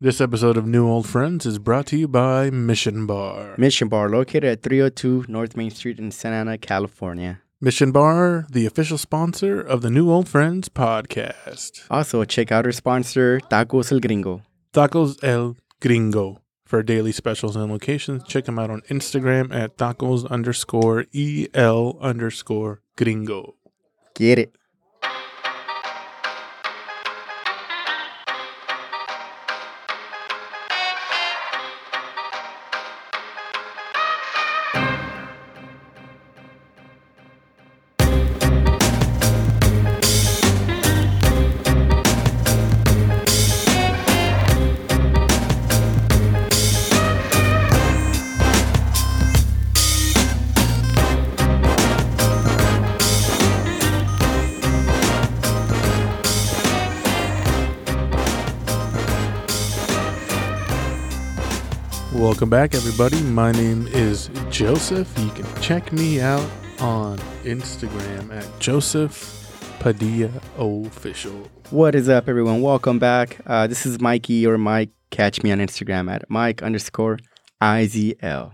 This episode of New Old Friends is brought to you by Mission Bar. Mission Bar, located at 302 North Main Street in Santa Ana, California. Mission Bar, the official sponsor of the New Old Friends podcast. Also, check out our sponsor, Tacos El Gringo. Tacos El Gringo. For daily specials and locations, check them out on Instagram at tacos underscore EL underscore gringo. Get it. Welcome back, everybody. My name is Joseph. You can check me out on Instagram at Joseph Padilla Official. What is up, everyone? Welcome back. Uh, this is Mikey or Mike. Catch me on Instagram at Mike underscore IZL.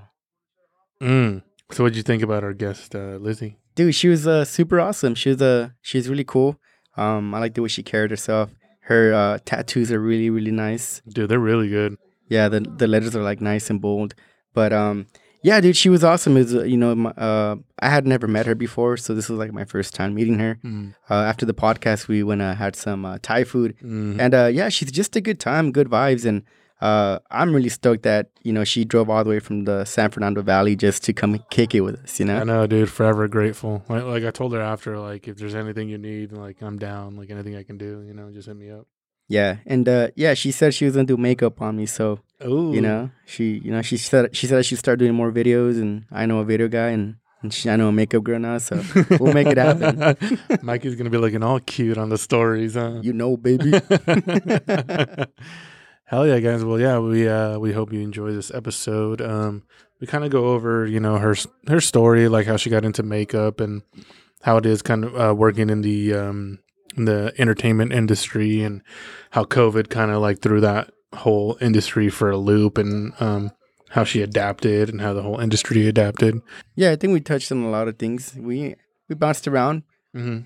Mm. So, what did you think about our guest, uh, Lizzie? Dude, she was uh, super awesome. She was uh, she's really cool. Um, I like the way she carried herself. Her uh, tattoos are really, really nice. Dude, they're really good. Yeah, the the letters are like nice and bold. But um, yeah, dude, she was awesome. Was, uh, you know, my, uh, I had never met her before, so this was like my first time meeting her. Mm. Uh, after the podcast, we went uh, had some uh, Thai food, Mhm. and uh, yeah, she's just a good time, good vibes, and uh, I'm really stoked that you know she drove all the way from the San Fernando Valley just to come kick it with us. You know, I know, dude. Forever grateful. Like, like I told her after, like if there's anything you need, like I'm down. Like anything I can do, you know, just hit me up. Yeah, and uh, yeah, she said she was gonna do makeup on me, so Oh, you know, she you know she said she said I should start doing more videos, and I know a video guy, and, and she, I know a makeup girl now, so we'll make it happen. Mikey's gonna be looking all cute on the stories, huh? You know, baby. Hell yeah, guys! Well, yeah, we uh, we hope you enjoy this episode. Um, we kind of go over, you know, her her story, like how she got into makeup and how it is kind of uh, working in the um the entertainment industry and how COVID kind of like threw that whole industry for a loop and um how she adapted and how the whole industry adapted. yeah, I think we touched on a lot of things. We we bounced around. Mm-hmm.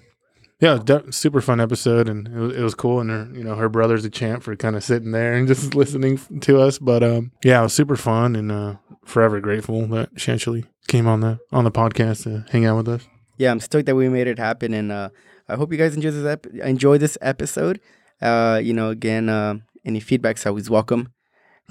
Yeah, de- super fun episode, and it was, it was cool. And her, you know, her brother's a champ for kind of sitting there and just listening to us. But um, yeah, it was super fun, and uh, forever grateful that she actually came on the on the podcast to hang out with us. Yeah, I'm stoked that we made it happen, and uh, I hope you guys enjoy this ep- enjoy this episode. Uh, you know, again, uh, any feedback's always welcome,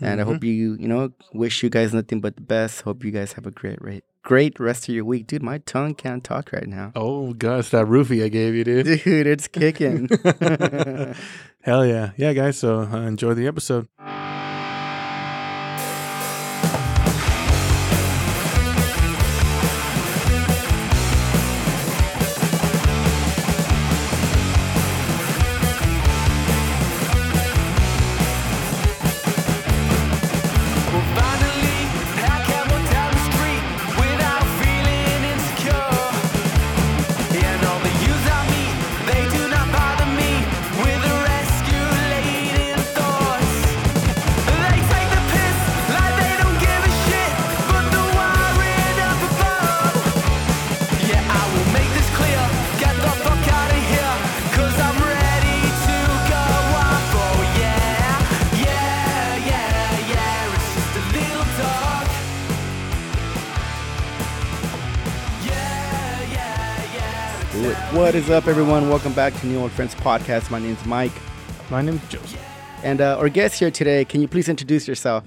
and I Mhm. hope you you know wish you guys nothing but the best. Hope you guys have a great rate. Great rest of your week, dude. My tongue can't talk right now. Oh, Gus, that roofie I gave you, dude. Dude, it's kicking. Hell yeah, yeah, guys. So uh, enjoy the episode. What is up, everyone? Welcome back to New Old Friends Podcast. My name's Mike, My name's Joseph. and uh, our guest here today. Can you please introduce yourself?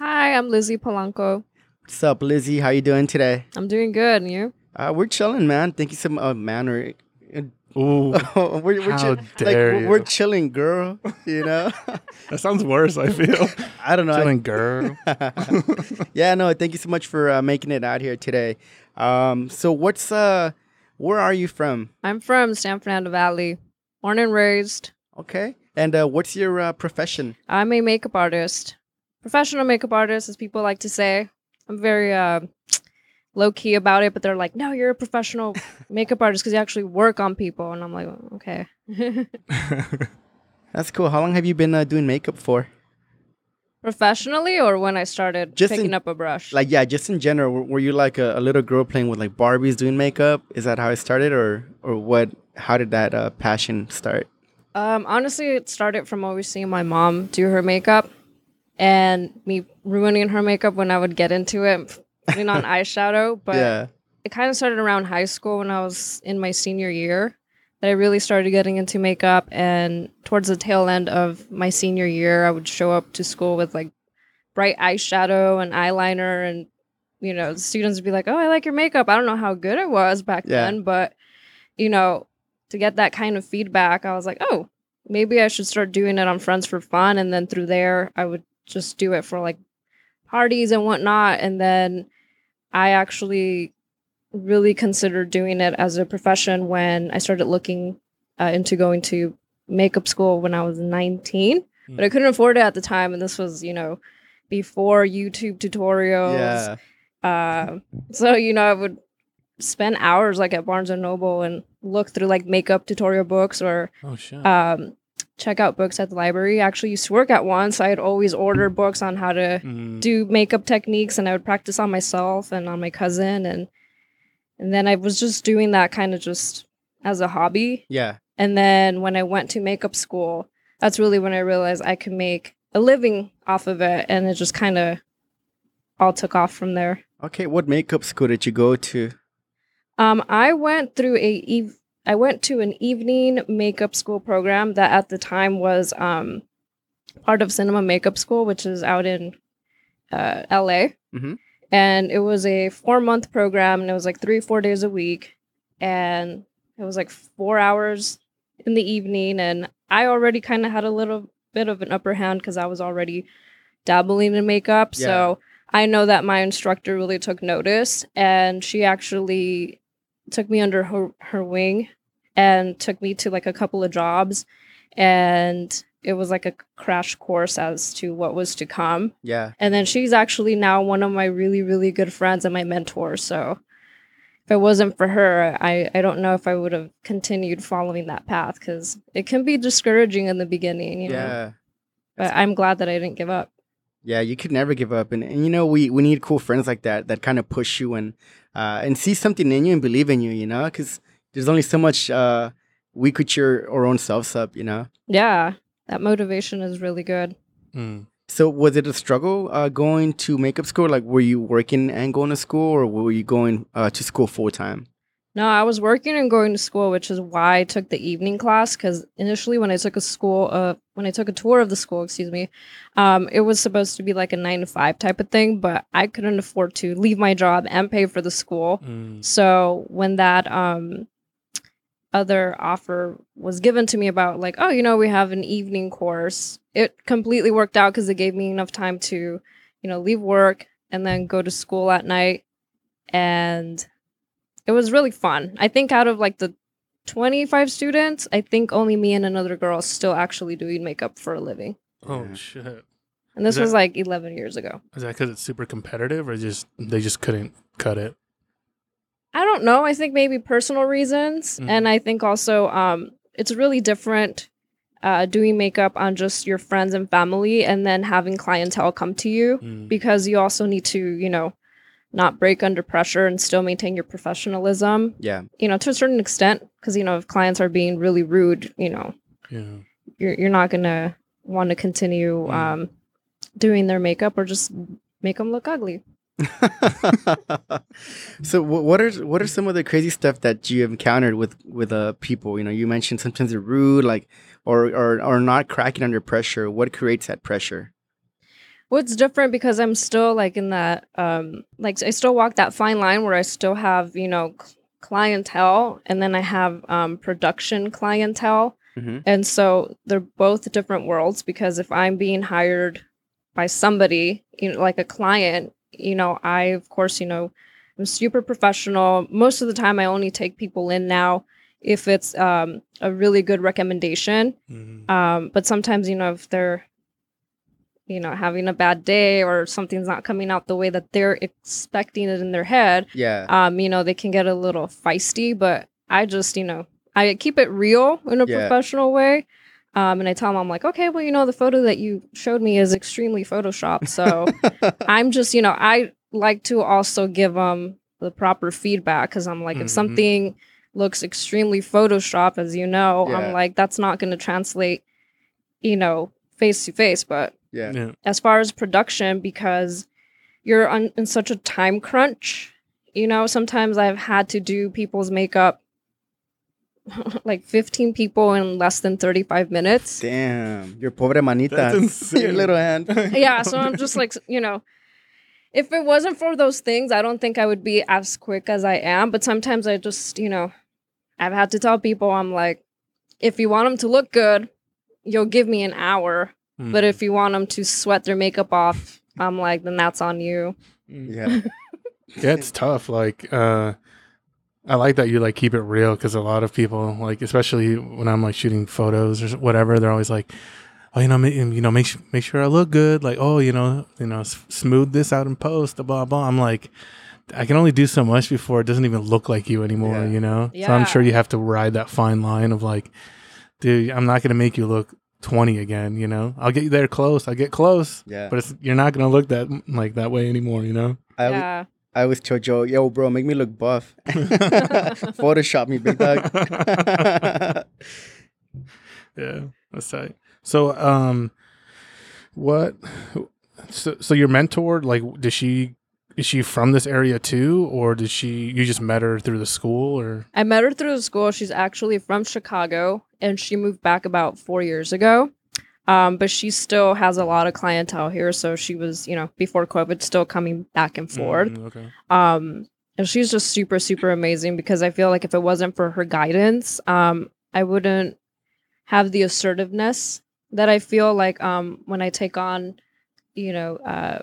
Hi, I'm Lizzie Polanco. What's up, Lizzie? How you doing today? I'm doing good, and you? Uh, we're chilling, man. Thank you so much, uh, man. Or Ooh, we're, we're How chill- dare we're, we're chilling, girl. You know, that sounds worse. I feel. I don't know. I- Chilling girl. yeah, no. Thank you so much for uh, making it out here today. Um, so what's uh, where are you from? I'm from San Fernando Valley, born and raised. Okay, and uh, what's your uh, profession? I'm a makeup artist, professional makeup artist, as people like to say. I'm very uh, low key about it, but they're like, "No, you're a professional makeup artist because you actually work on people," and I'm like, "Okay." That's cool. How long have you been uh, doing makeup for? Professionally, or when I started Just picking in- up a brush. Like yeah, just in general, were, were you like a, a little girl playing with like Barbies doing makeup? Is that how it started, or or what? How did that uh, passion start? Um, honestly, it started from always seeing my mom do her makeup and me ruining her makeup when I would get into it, putting on eyeshadow. But yeah, it kind of started around high school when I was in my senior year that I really started getting into makeup. And towards the tail end of my senior year, I would show up to school with like bright eyeshadow and eyeliner. And, you know, the students would be like, oh, I like your makeup. I don't know how good it was back Yeah. then, but, you know, to get that kind of feedback, I was like, oh, maybe I should start doing it on Friends for Fun. And then through there, I would just do it for like parties and whatnot. And then I actually really considered doing it as a profession when I started looking uh, into going to makeup school when I was 19. But I couldn't afford it at the time. And this was, you know, before YouTube tutorials. yeah, Uh, so, you know, I would spend hours like at Barnes and Noble and look through like makeup tutorial books or Oh um, check out books at the library. I actually used to work at one, so I'd always order books on how to Mm. do makeup techniques, and I would practice on myself and on my cousin, and and then I was just doing that kind of just as a hobby. yeah. And then when I went to makeup school, that's really when I realized I could make a living off of it, and it just kind of all took off from there. Okay, what makeup school did you go to? Um, I went through a eve- I went to an evening makeup school program that at the time was um part of Cinema Makeup School, which is out in uh, LA. Mhm. And it was a four month program, and it was like three four days a week, and it was like four hours in the evening, and I already kind of had a little bit of an upper hand because I was already dabbling in makeup, Yeah. so. I know that my instructor really took notice and she actually took me under her, her wing and took me to like a couple of jobs and it was like a crash course as to what was to come. Yeah, and then she's actually now one of my really really good friends and my mentor. So if it wasn't for her i i don't know if i would have continued following that path because it can be discouraging in the beginning you know? Yeah. but i'm glad that i didn't give up. Yeah, you could never give up, and, and you know we, we need cool friends like that that kind of push you and uh, and see something in you and believe in you, you know, because there's only so much uh, we could cheer our own selves up, you know. yeah that motivation is really good Mm. So was it a struggle uh, going to makeup school? Like, were you working and going to school, or were you going uh, to school full time? No, I was working and going to school, which is why I took the evening class. Because initially, when I took a school, uh, when I took a tour of the school, excuse me, um, it was supposed to be like a nine to five type of thing, but I couldn't afford to leave my job and pay for the school. Mm. So when that um other offer was given to me about like, oh, you know, we have an evening course, it completely worked out because it gave me enough time to, you know, leave work and then go to school at night. And it was really fun. I think out of like the 25 students, I think only me and another girl still actually doing makeup for a living. Oh Yeah. shit. And this Is was like 11 years ago. Is that because it's super competitive, or just they just couldn't cut it? I don't know. I think maybe personal reasons, Mhm. and I think also um, it's really different uh, doing makeup on just your friends and family, and then having clientele come to you Mm. because you also need to, you know, not break under pressure and still maintain your professionalism. Yeah, You know, to a certain extent, because you know, if clients are being really rude, you know, Yeah. you're you're not gonna want to continue Mm. um, doing their makeup or just make them look ugly. so what are what are some of the crazy stuff that you have encountered with with uh people? You know, you mentioned sometimes they're rude, like or or or not cracking under pressure. What creates that pressure? What's different because I'm still like in that um like I still walk that fine line where I still have, you know, clientele and then I have um production clientele. Mhm. And so they're both different worlds because if I'm being hired by somebody, you know, like a client, you know, I of course, you know, I'm super professional. Most of the time I only take people in now if it's um a really good recommendation. Mhm. Um, but sometimes, you know, if they're, you know, having a bad day or something's not coming out the way that they're expecting it in their head, Yeah, um, you know, they can get a little feisty. But I just, you know, I keep it real in a Yeah. professional way. Um, and I tell them, I'm like, okay, well, you know, the photo that you showed me is extremely photoshopped. So I'm just, you know, I like to also give them the proper feedback because I'm like, if Mhm. something looks extremely photoshopped, as you know, Yeah. I'm like, that's not going to translate, you know, face to face. But yeah. Yeah. as far as production, because you're on, in such a time crunch, you know, sometimes I've had to do people's makeup like 15 people in less than 35 minutes. Damn, your pobre manita, That's insane. your little hand. yeah, so I'm just like, you know, if it wasn't for those things, I don't think I would be as quick as I am. But sometimes I just, you know, I've had to tell people, I'm like, if you want them to look good, you'll give me an hour. Mm. But if you want them to sweat their makeup off, I'm like, then that's on you. yeah, yeah, it's tough. Like, uh, I like that you like keep it real because a lot of people, like, especially when I'm like shooting photos or whatever, they're always like, "Oh, you know, make, you know, make su- make sure I look good." Like, "Oh, you know, you know, s- smooth this out in post." Blah blah. I'm like, I can only do so much before it doesn't even look like you anymore. Yeah. You know, so I'm sure you have to ride that fine line of like, dude, I'm not gonna make you look 20 again. You know, I'll get you there close. I'll get close. yeah. But it's, you're not gonna look that like that way anymore, you know. I, yeah. I always tell Joe, yo, bro, make me look buff. Photoshop me, big dog. Yeah, that's tight. So, um, what? So, so your mentor, like, did she? Is she from this area too, or did she? You just met her through the school, or? I met her through the school. She's actually from Chicago and she moved back about four years ago. Um, but she still has a lot of clientele here. So she was, you know, before COVID, still coming back and forth. Mm, okay. Um, and she's just super, super amazing because I feel like if it wasn't for her guidance, um, I wouldn't have the assertiveness that I feel like um, when I take on, you know, uh,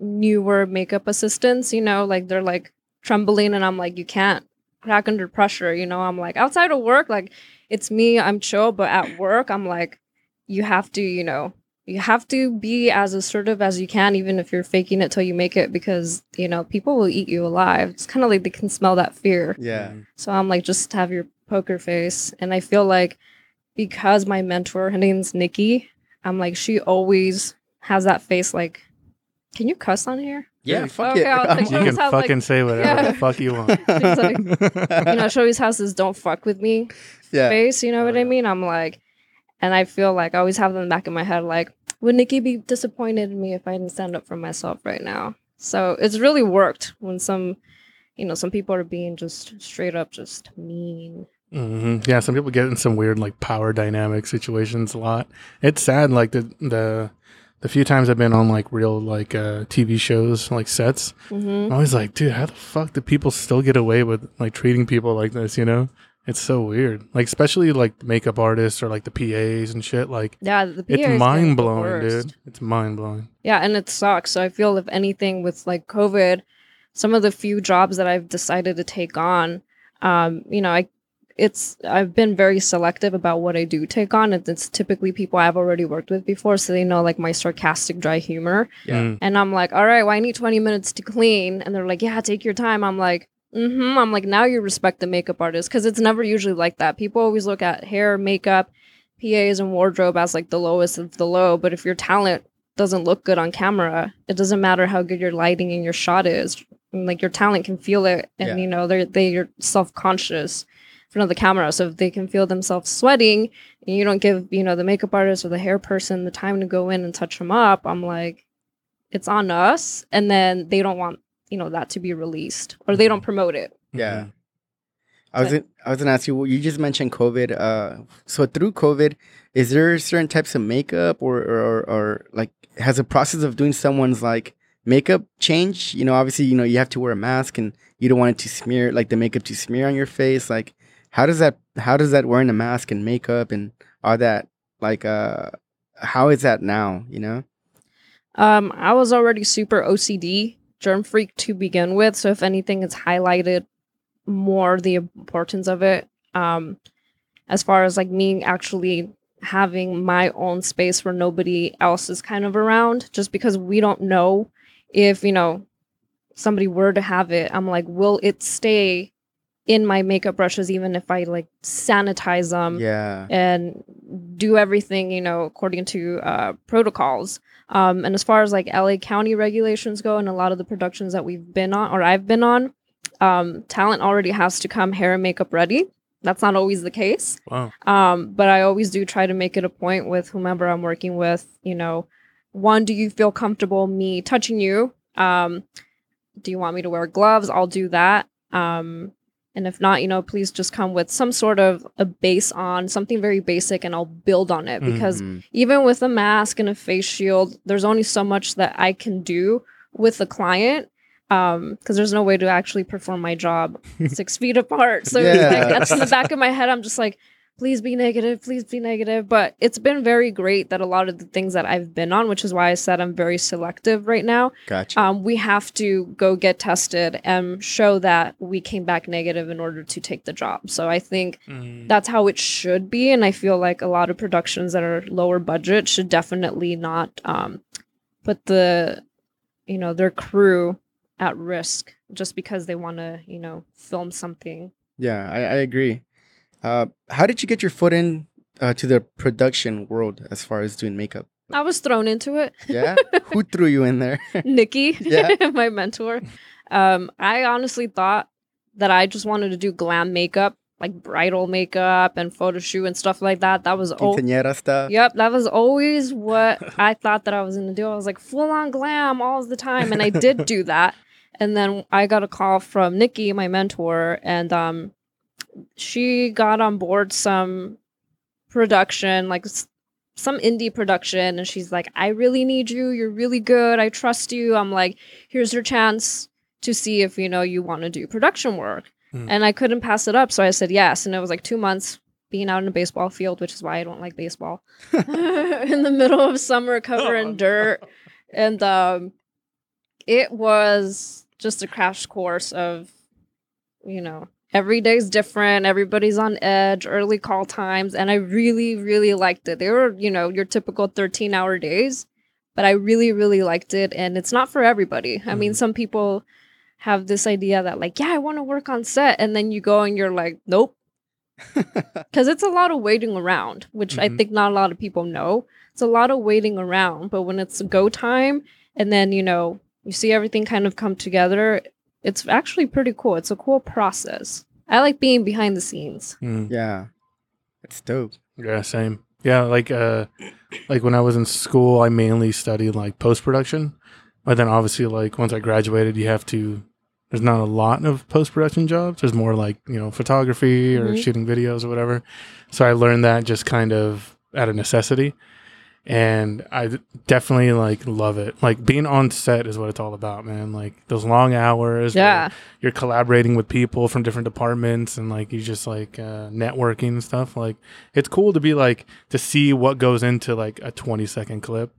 newer makeup assistants, you know, like they're like trembling and I'm like, you can't crack under pressure, you know, I'm like outside of work, like it's me, I'm chill, but at work, I'm like, you have to, you know, you have to be as assertive as you can, even if you're faking it till you make it, because you know people will eat you alive. It's kind of like they can smell that fear. yeah, Mm, So I'm like, just have your poker face, and I feel like because my mentor, her name's Nikki, I'm like, she always has that face. Like, can you cuss on here? yeah. Fuck Okay, it. I'll take You can have, like- fucking say whatever Yeah. the fuck you want. You know, she always has this "don't fuck with me" yeah, face. You know Oh, what I mean? I'm like, and I feel like I always have them in the back of my head, like, would Nikki be disappointed in me if I didn't stand up for myself right now? So it's really worked when some, you know, some people are being just straight up just mean. Mm-hmm. Yeah, some people get in some weird like power dynamic situations a lot. It's sad, like the the the few times I've been on like real like uh, TV shows, like sets. hmm I'm always like, dude, how the fuck do people still get away with like treating people like this? You know, it's so weird. Like especially like makeup artists or like the PAs and shit. Like Yeah, the PA it's mind blowing, dude. It's mind blowing. Yeah, and it sucks. So I feel if anything with like COVID, some of the few jobs that I've decided to take on, um, you know, I it's I've been very selective about what I do take on. It's, it's typically people I've already worked with before, so they know like my sarcastic, dry humor. Yeah. Mm. And I'm like, all right, well, I need 20 minutes to clean, and they're like, yeah, take your time. I'm like. Mm-hmm. I'm like, now you respect the makeup artist because it's never usually like that. People always look at hair, makeup, PAs, and wardrobe as like the lowest of the low. But if your talent doesn't look good on camera, it doesn't matter how good your lighting and your shot is. And, like your talent can feel it, and Yeah. you know they're they're self conscious in front of the camera. So if they can feel themselves sweating, and you don't give you know the makeup artist or the hair person the time to go in and touch them up, I'm like, it's on us. And then they don't want you know that to be released, or they don't promote it. Yeah. Mhm. I was I was gonna ask you. well, You just mentioned COVID. Uh, so through COVID, is there certain types of makeup, or or, or, or like has the process of doing someone's like makeup change? You know, obviously, you know you have to wear a mask, and you don't want it to smear like the makeup to smear on your face. Like, how does that how does that wearing a mask and makeup and all that like uh how is that now? You know? Um, I was already super OCD germ freak to begin with, so if anything, it's highlighted more the importance of it. Um, as far as like me actually having my own space where nobody else is kind of around, just because we don't know if you know somebody were to have it. I'm like, will it stay in my makeup brushes, even if I like sanitize them yeah. and do everything, you know, according to uh, protocols. Um, and as far as like LA County regulations go, and a lot of the productions that we've been on or I've been on, um, talent already has to come hair and makeup ready. That's not always the case. Wow. Um, but I always do try to make it a point with whomever I'm working with, you know, one, do you feel comfortable me touching you? Um, do you want me to wear gloves? I'll do that. Um, and if not, you know, please just come with some sort of a base on something very basic and I'll build on it because Mhm. even with a mask and a face shield, there's only so much that I can do with the client. Um, because there's no way to actually perform my job six feet apart. So Yeah. like that's in the back of my head. I'm just like, please be negative, please be negative. But it's been very great that a lot of the things that I've been on, which is why I said I'm very selective right now. Gotcha. Um, we have to go get tested and show that we came back negative in order to take the job. So I think Mm. that's how it should be and i feel like a lot of productions that are lower budget should definitely not um, put the you know their crew at risk just because they want to you know film something yeah, I, I agree. Uh, how did you get your foot in uh, to the production world as far as doing makeup? i was thrown into it Yeah, who threw you in there? nikki Yeah. my mentor um, i honestly thought that i just wanted to do glam makeup like bridal makeup and photo shoot and stuff like that that was all Quinceañera stuff. Yep, that was always what I thought that I was gonna do. I was like full on glam all the time, and I did do that. And then I got a call from Nikki, my mentor, and um, she got on board some production, like some indie production, and she's like, "I really need you. You're really good. I trust you." I'm like, "Here's your chance to see if you know you want to do production work." Hmm. And I couldn't pass it up, so I said yes. And it was like two months being out in a baseball field, which is why I don't like baseball. in the middle of summer, covered Oh, no. dirt, and um, it was just a crash course of, you know, every day's different. Everybody's on edge, early call times, and I really, really liked it. They were, you know, your typical thirteen-hour days, but I really, really liked it, and it's not for everybody. I mean, Mhm. some people have this idea that like, yeah, I want to work on set, and then you go and you're like, nope because it's a lot of waiting around, which I Mhm. think not a lot of people know. It's a lot of waiting around, but when it's go time, and then you know you see everything kind of come together, it's actually pretty cool. It's a cool process. I like being behind the scenes. Mm. Yeah, it's dope. Yeah, same. Yeah, like uh like when I was in school, I mainly studied like post production. But then obviously like once I graduated, you have to there's not a lot of post production jobs. There's more like, you know, photography or Mhm. shooting videos or whatever. So I learned that just kind of out of necessity. And I definitely like love it. Like being on set is what it's all about, man. Like those long hours. Yeah, you're collaborating with people from different departments and like you just like uh, networking and stuff like it's cool to be like to see what goes into like a 20 second clip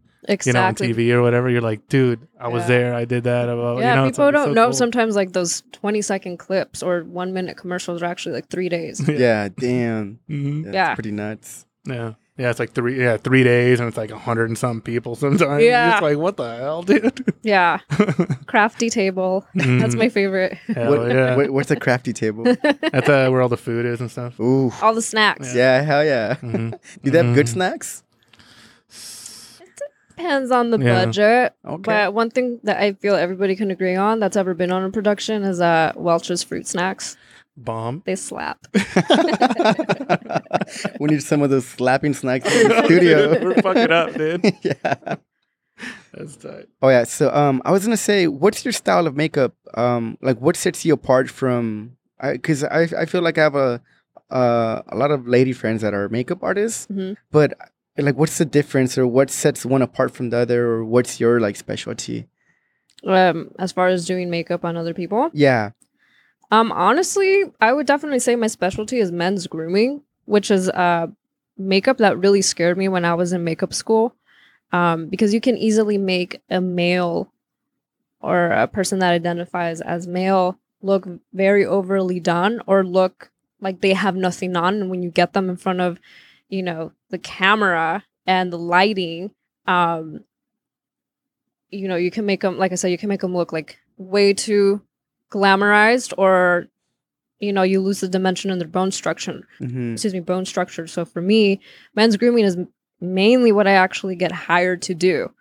you know on tv or whatever you're like dude i was Yeah. there i did that about yeah, you know, people like, it's don't so know cool. sometimes like those 20 second clips or one minute commercials are actually like three days. Yeah, damn. Mhm. That's Yeah. pretty nuts. yeah yeah it's like three yeah three days and it's like a hundred and some people sometimes Yeah. yeah just like what the hell dude yeah, crafty table. That's my favorite. Hell What, yeah. what- what's a crafty table? that's uh, where all the food is and stuff Ooh, All the snacks. yeah, hell yeah. Mhm. Do they have good Mhm. snacks? Depends on the Yeah. budget. Okay. But one thing that I feel everybody can agree on that's ever been on a production is uh, Welch's fruit snacks. Bomb They slap. we need some of those slapping snacks in the studio. we're fucking up dude yeah. that's tight Oh yeah. So um, I was gonna say, what's your style of makeup? Um, like what sets you apart from? I Because I, I feel like I have a uh, a lot of lady friends that are makeup artists, Mhm. but like, what's the difference, or what sets one apart from the other, or what's your like specialty? Um, as far as doing makeup on other people, Yeah. Um, honestly, I would definitely say my specialty is men's grooming, which is uh makeup that really scared me when I was in makeup school. Um, because you can easily make a male or a person that identifies as male look very overly done or look like they have nothing on and when you get them in front of you know the camera and the lighting um you know you can make them like i said you can make them look like way too glamorized or you know you lose the dimension in their bone structure hmm excuse me bone structure. So for me men's grooming is mainly what i actually get hired to do.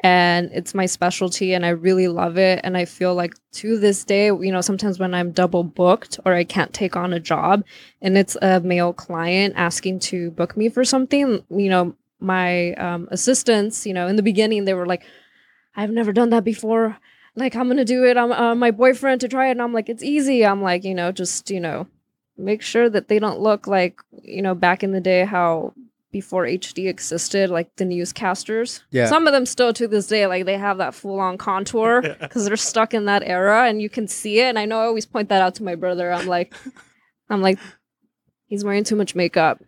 And it's my specialty and i really love it. And i feel like to this day you know sometimes when i'm double booked or i can't take on a job and it's a male client asking to book me for something you know my um, assistants you know in the beginning they were like i've never done that before like i'm gonna do it i'm uh, my boyfriend to try it and i'm like it's easy i'm like you know just you know make sure that they don't look like you know back in the day how before HD existed, like the newscasters. Yeah. Some of them still to this day, like they have that full on contour because they're stuck in that era and you can see it. And I know I always point that out to my brother. I'm like, I'm like, he's wearing too much makeup.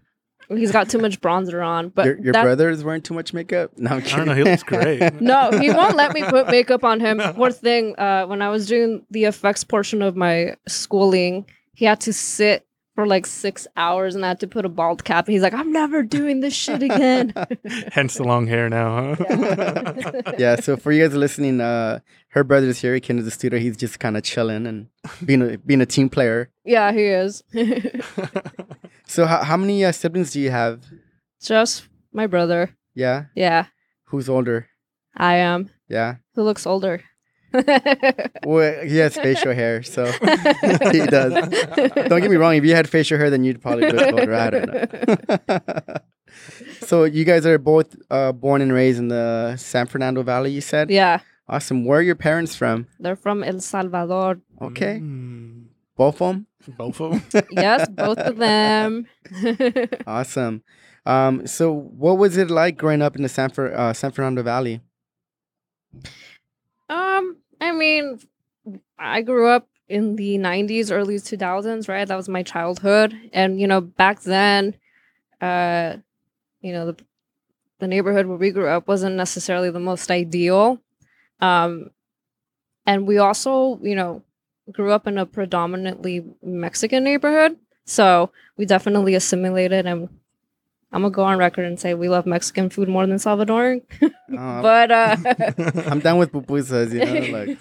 He's got too much bronzer on. But your your that- brother is wearing too much makeup. No, I'm I don't know. He looks great. no, he won't let me put makeup on him. Poor thing. Uh, when I was doing the effects portion of my schooling, he had to sit for like six hours and I had to put a bald cap. And he's like, I'm never doing this shit again. Hence the long hair now, huh? yeah. So for you guys listening, uh, her brother's here. He came to the studio. He's just kind of chilling and being a being a team player. yeah, he is. So how how many uh, siblings do you have? Just my brother. Yeah. Yeah, Who's older? I am. Yeah. Who looks older? Well, he has facial hair, so he does. Don't get me wrong. If you had facial hair, then you'd probably look older. I don't know. so you guys are both uh, born and raised in the San Fernando Valley. You said. Yeah, Awesome. Where are your parents from? they're from El Salvador. Okay. Mm, Both of them. Both of them. Yes, both of them. Awesome. Um, so what was it like growing up in the San, Fer- uh, San Fernando Valley? Um, I mean, I grew up in the 90s, early 2000s, right? That was my childhood. And, you know, back then, uh, you know, the, the neighborhood where we grew up wasn't necessarily the most ideal. Um, and we also, you know, grew up in a predominantly Mexican neighborhood. So we definitely assimilated and I'm gonna go on record and say we love Mexican food more than Salvadoran. Uh, but uh I'm down with pupusas, you know, like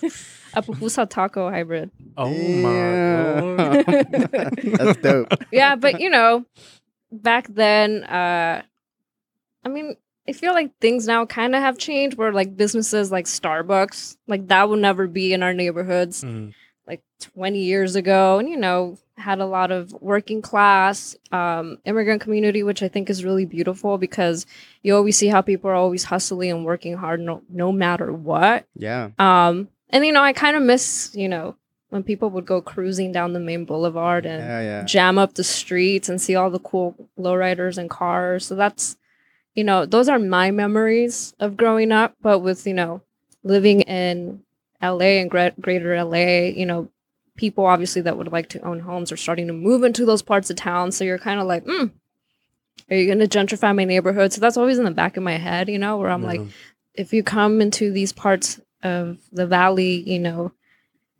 a pupusa taco hybrid. oh my lord. Damn. That's dope. Yeah, but you know, back then, uh I mean, I feel like things now kind of have changed where like businesses like Starbucks, like that would never be in our neighborhoods Mm, like 20 years ago and you know, had a lot of working class um immigrant community which I think is really beautiful because you always see how people are always hustling and working hard no, no matter what. Yeah. Um, and you know, I kind of miss, you know, when people would go cruising down the main boulevard and Yeah, yeah. jam up the streets and see all the cool lowriders and cars. So that's, you know, those are my memories of growing up. But with, you know, living in LA and gre- greater LA, you know, people obviously that would like to own homes are starting to move into those parts of town. So you're kind of like, hmm, are you going to gentrify my neighborhood? So that's always in the back of my head, you know, where I'm like, if you come into these parts of the valley, you know,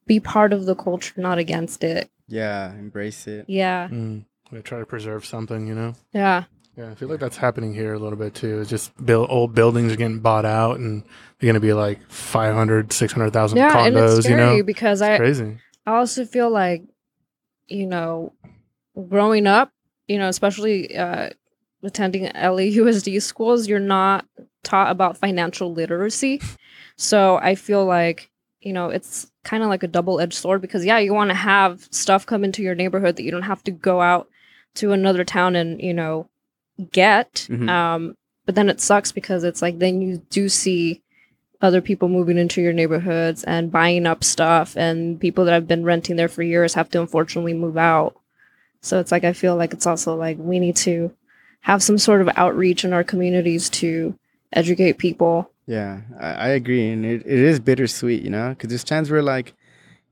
be part of the culture, not against it. Yeah. Embrace it. Yeah. Mm, we try to preserve something, you know. Yeah. Yeah, I feel like that's happening here a little bit too. It's just build, old buildings are getting bought out, and they're going to be like 500, 600,000 Yeah. condos. and it's you scary know, because it's I, crazy. I also feel like, you know, growing up, you know, especially uh, attending LAUSD schools, you're not taught about financial literacy. So I feel like, you know, it's kind of like a double edged sword because, yeah, you want to have stuff come into your neighborhood that you don't have to go out to another town and, you know, get. Mhm. Um, but then it sucks because it's like then you do see other people moving into your neighborhoods and buying up stuff and people that have been renting there for years have to unfortunately move out so it's like i feel like it's also like we need to have some sort of outreach in our communities to educate people Yeah, I, I agree, and it, it is bittersweet, you know, because there's times where like,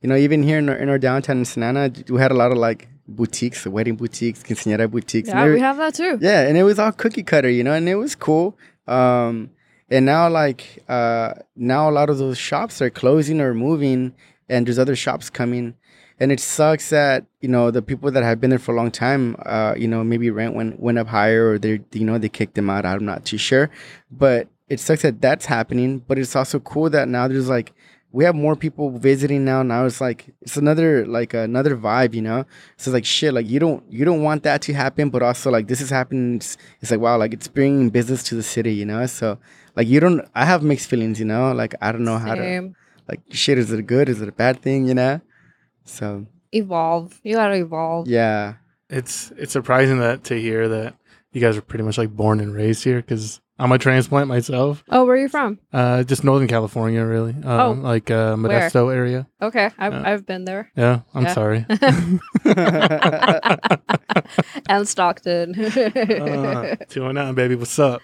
you know, even here in our, in our downtown in Santa Ana, we had a lot of like boutiques, wedding boutiques, quinceañera boutiques. yeah every- we have that too yeah, and it was all cookie cutter, you know, and it was cool. Um, and now like uh, now a lot of those shops are closing or moving, and there's other shops coming, and it sucks that you know the people that have been there for a long time, uh, you know, maybe rent went went up higher or they you know they kicked them out. I'm not too sure, but it sucks that that's happening. But it's also cool that now there's like we have more people visiting now. Now it's like it's another like another vibe, you know. So it's like shit. Like you don't you don't want that to happen, but also like this is happening. It's, it's like wow, like it's bringing business to the city, you know. So like you don't. I have mixed feelings, you know. Like I don't know how to like shit. Is it good? Is it a bad thing? You know. So evolve. You gotta evolve. yeah, It's it's surprising that to hear that you guys are pretty much like born and raised here because I'm a transplant myself. Oh, where are you from? Uh, just Northern California, really. Uh, Oh, like uh, Modesto area. Okay, I've Uh, I've been there. Yeah, I'm Yeah. sorry. and Stockton. uh, two and nine, baby. What's up?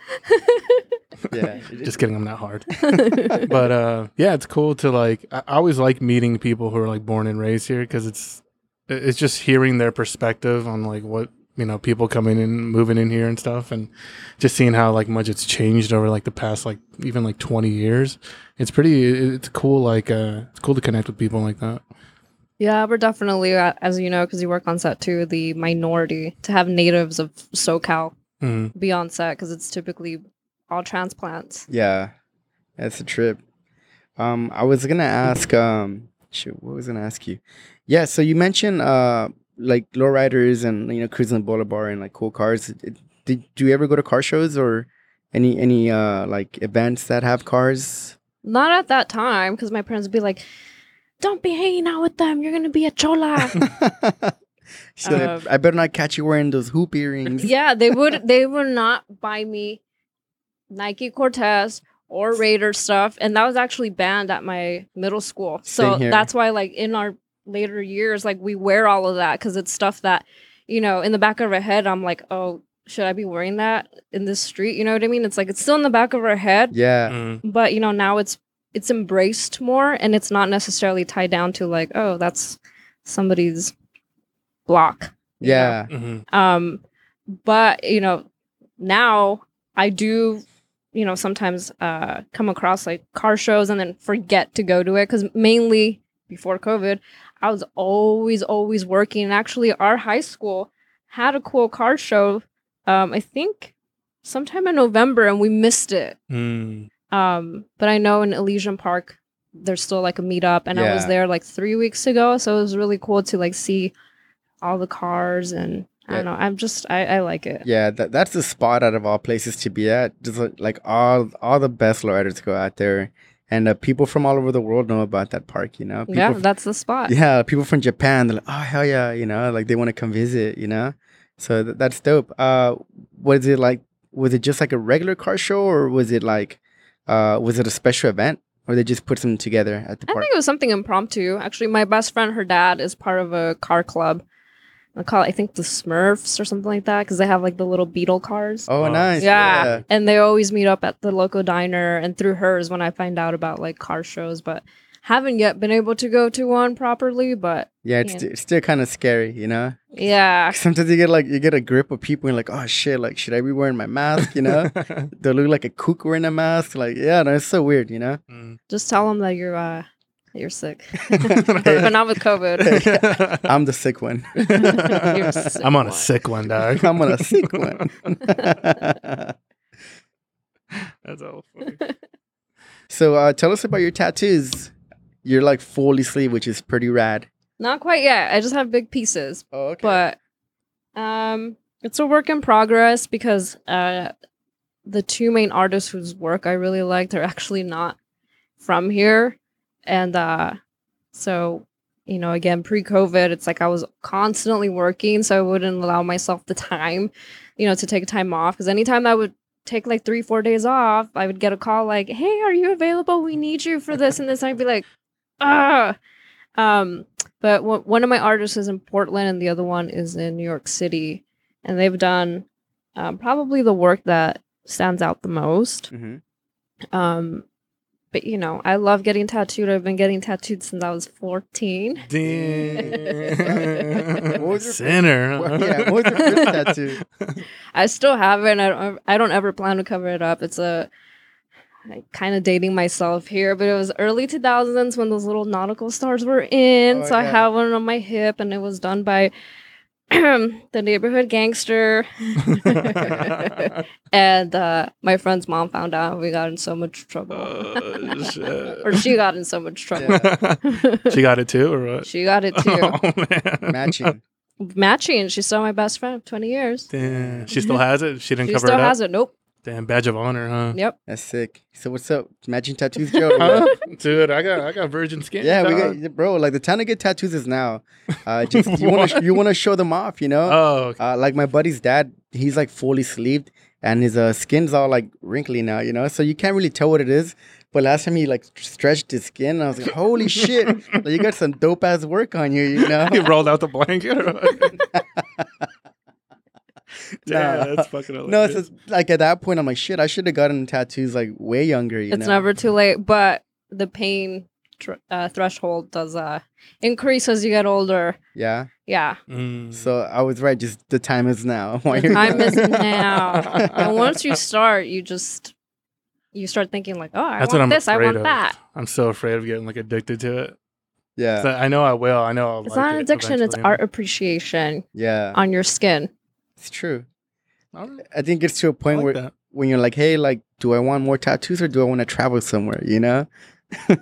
yeah. Just kidding. I'm not hard. but uh, yeah, it's cool to like. I I always like meeting people who are like born and raised here because it's it's just hearing their perspective on like what you know people coming in, moving in here and stuff, and just seeing how like much it's changed over like the past like even like 20 years. It's pretty. It's cool. Like uh, it's cool to connect with people like that. yeah, we're definitely, uh, as you know, because you work on set too, the minority to have natives of SoCal Mm. be on set because it's typically all transplants. Yeah, that's a trip. Um, I was gonna ask. Um, shoot, what was I gonna ask you? Yeah, so you mentioned uh, like lowriders and you know cruising the boulevard and like cool cars. It- Did do you ever go to car shows or any any uh like events that have cars? Not at that time because my parents would be like, "Don't be hanging out with them. You're gonna be a chola." so Uh, I better not catch you wearing those hoop earrings. yeah, they would. They would not buy me Nike Cortez or Raider stuff, and that was actually banned at my middle school. So that's why, like in our later years, like we wear all of that because it's stuff that, you know, in the back of our head, I'm like, oh, should I be wearing that in this street? You know what I mean? It's like it's still in the back of our head, Yeah, Mm. but you know now it's it's embraced more, and it's not necessarily tied down to like, oh, that's somebody's block. you know? yeah, Mhm. Um, but you know, now I do, you know, sometimes uh come across like car shows and then forget to go to it because mainly before COVID, I was always always working. And actually, our high school had a cool car show. Um, I think sometime in November, and we missed it. Mm. Um, but I know in Elysian Park, there's still like a meetup, and I was there like three weeks ago, so it was really cool to like see all the cars, and I don't know, I'm just I, I like it. yeah. That that's the spot out of all places to be at. Just like, all all the best lowriders go out there, and uh, people from all over the world know about that park. You know, people yeah, that's the spot. yeah, people from Japan, they're like, oh hell yeah, you know, like they want to come visit, you know. So th- that's dope. Uh, was it like? Was it just like a regular car show, or was it like, uh, was it a special event, or they just put them together at the I park? think it was something impromptu. Actually, my best friend, her dad, is part of a car club. I call it, I think the Smurfs or something like that because they have like the little beetle cars. Oh, Wow. nice. yeah. and they always meet up at the local diner, and through her is when I find out about like car shows. But haven't yet been able to go to one properly. But yeah. It's, st- it's still kind of scary, you know. yeah, Sometimes you get like you get a grip of people and like, oh shit, like should I be wearing my mask? You know, they look like a kook wearing a mask. Like, yeah, no, it's so weird, you know. Mm. just tell them that you're uh that you're sick, but not with COVID. I'm the sick one. Sick I'm on a sick one, dog. I'm on a sick one. That's all so, uh, tell us about your tattoos. You're like fully sleeve, which is pretty rad. Not quite yet. I just have big pieces, Oh, okay. but um, it's a work in progress because uh, the two main artists whose work I really like, they're actually not from here, and uh, so you know, again, pre-COVID, it's like I was constantly working, so I wouldn't allow myself the time, you know, to take time off. Because anytime I would take like three, four days off, I would get a call like, "Hey, are you available? We need you for this and this." And I'd be like, "Ah." Um, but w- one of my artists is in Portland, and the other one is in New York City, and they've done um, probably the work that stands out the most. Mhm. Um, but you know, I love getting tattooed. I've been getting tattooed since I was fourteen. Damn. What was your- Sinner. What- yeah, what was your first tattoo? I still have it. And I don't. I don't ever plan to cover it up. It's a kind of dating myself here, but it was early 2000s when those little nautical stars were in. Oh, so I yeah. have one on my hip, and it was done by the neighborhood gangster, and uh, my friend's mom found out. We got in so much trouble, shit. or she got in so much trouble. she got it too, or what? She got it too. Oh man, Matching. Matching. She's still my best friend of 20 years. Damn, she still has it. She didn't She cover still it up. has it. Nope. Damn, badge of honor, huh? Yep. That's sick. So what's up? Matching tattoos, Joe? Huh? Dude, I got I got virgin skin. Yeah, we got bro. Like the time to get tattoos is now. Uh, just you want to you want to show them off, you know. Oh, okay. Uh, like my buddy's dad, he's like fully sleeved, and his uh, skin's all like wrinkly now, you know. So you can't really tell what it is. But last time he like stretched his skin, I was like, "Holy shit! Like, you got some dope ass work on you, you know." he rolled out the blanket. Or what? Damn, Nah. that's fucking hilarious. no, it's just, like at that point, I'm like, "Shit! I should have gotten tattoos like way younger." You it's know? never too late, but the pain tr- uh, threshold does uh, increase as you get older. Yeah. Yeah. Mm. So I was right. Just the time is now. The time is now. and once you start, you just you start thinking like, oh, I that's what want I'm this, I want of. that. I'm so afraid of getting like addicted to it. Yeah. I know I will. I know I'll It's like not an it addiction; it's art appreciation Yeah. on your skin. It's true. All right. I think it's to a point like where that. when you're like, hey, like, do I want more tattoos or do I want to travel somewhere? You know? I mean,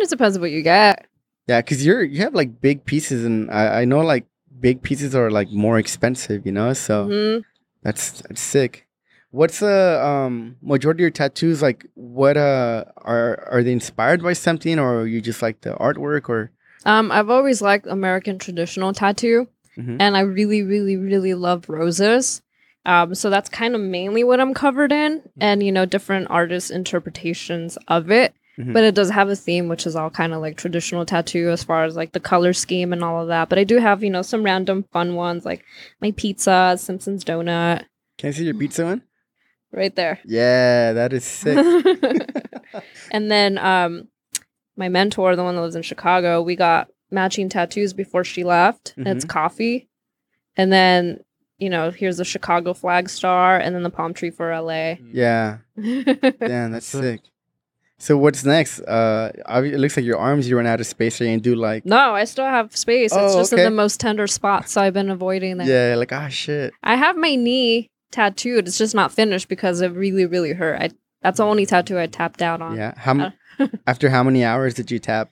it depends on what you get. Yeah, because you're you have like big pieces, and I, I know like big pieces are like more expensive. You know, so Mhm. that's that's sick. What's the um majority of your tattoos like? What uh are are they inspired by something, or you just like the artwork, or Um, I've always liked American traditional tattoo, Mhm. and I really, really, really love roses. Um, so that's kind of mainly what I'm covered in, and you know, different artists' interpretations of it. Mhm. But it does have a theme, which is all kind of like traditional tattoo as far as like the color scheme and all of that. But I do have, you know, some random fun ones like my pizza, Simpsons donut, can I see your pizza one? right there. Yeah, that is sick. and then um my mentor, the one that lives in Chicago, we got matching tattoos before she left. And it's coffee. And then, you know, here's the Chicago flag star and then the palm tree for LA. yeah, damn, that's sick. So what's next? Uh, it looks like your arms you run out of space, so you can do like no, I still have space. It's Oh, just okay. in the most tender spot, so I've been avoiding that. yeah, like ah shit. I have my knee tattooed. It's just not finished because it really, really hurt. I that's the only tattoo I tapped out on. Yeah. How m- after how many hours did you tap?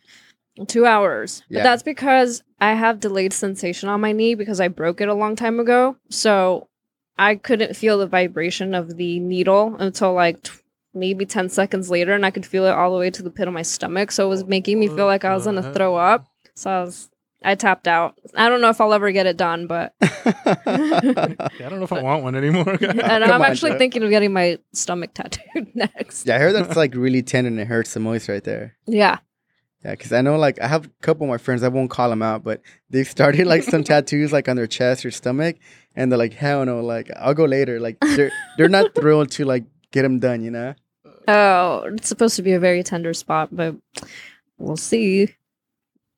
Two hours. Yeah. But that's because I have delayed sensation on my knee because I broke it a long time ago. So I couldn't feel the vibration of the needle until like t- maybe 10 seconds later. And I could feel it all the way to the pit of my stomach. So it was making me feel like I was going to throw up. So I was, I tapped out. I don't know if I'll ever get it done, but. I don't know if I want one anymore. and I'm actually thinking of getting my stomach tattooed next. yeah, I heard that's like really tender and it hurts the most right there. Yeah. Yeah, because I know like I have a couple of my friends, I won't call them out, but they've started like some tattoos like on their chest or stomach, and they're like, hell no, like I'll go later. Like they're they're not thrilled to like get them done, you know? Oh, it's supposed to be a very tender spot, but we'll see.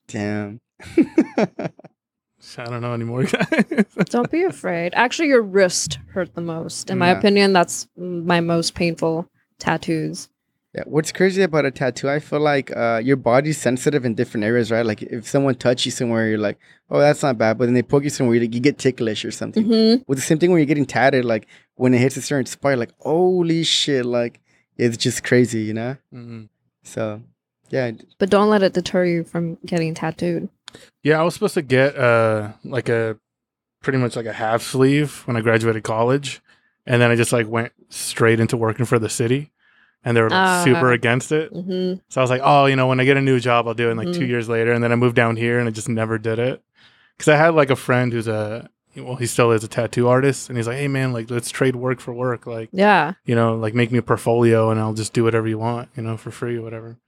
Damn. I don't know anymore, guys. Don't be afraid. Actually, your wrist hurt the most. In my opinion, that's my most painful tattoos. Yeah, what's crazy about a tattoo? I feel like uh, your body's sensitive in different areas, right? Like if someone touches you somewhere, you're like, "Oh, that's not bad," but then they poke you somewhere, you, you get ticklish or something. hmm With the same thing when you're getting tatted, like when it hits a certain spot, you're like, "Holy shit!" Like it's just crazy, you know? Mhm. So, yeah, But don't let it deter you from getting tattooed. Yeah, I was supposed to get uh like a pretty much like a half sleeve when I graduated college, and then I just like went straight into working for the city, and they were like Ah. super against it. hmm So I was like, oh, you know, when I get a new job, I'll do it. And like two Mhm. years later, and then I moved down here, and I just never did it because I had like a friend who's a well, he still is a tattoo artist, and he's like, hey man, like let's trade work for work, like Yeah. you know, like make me a portfolio, and I'll just do whatever you want, you know, for free or whatever.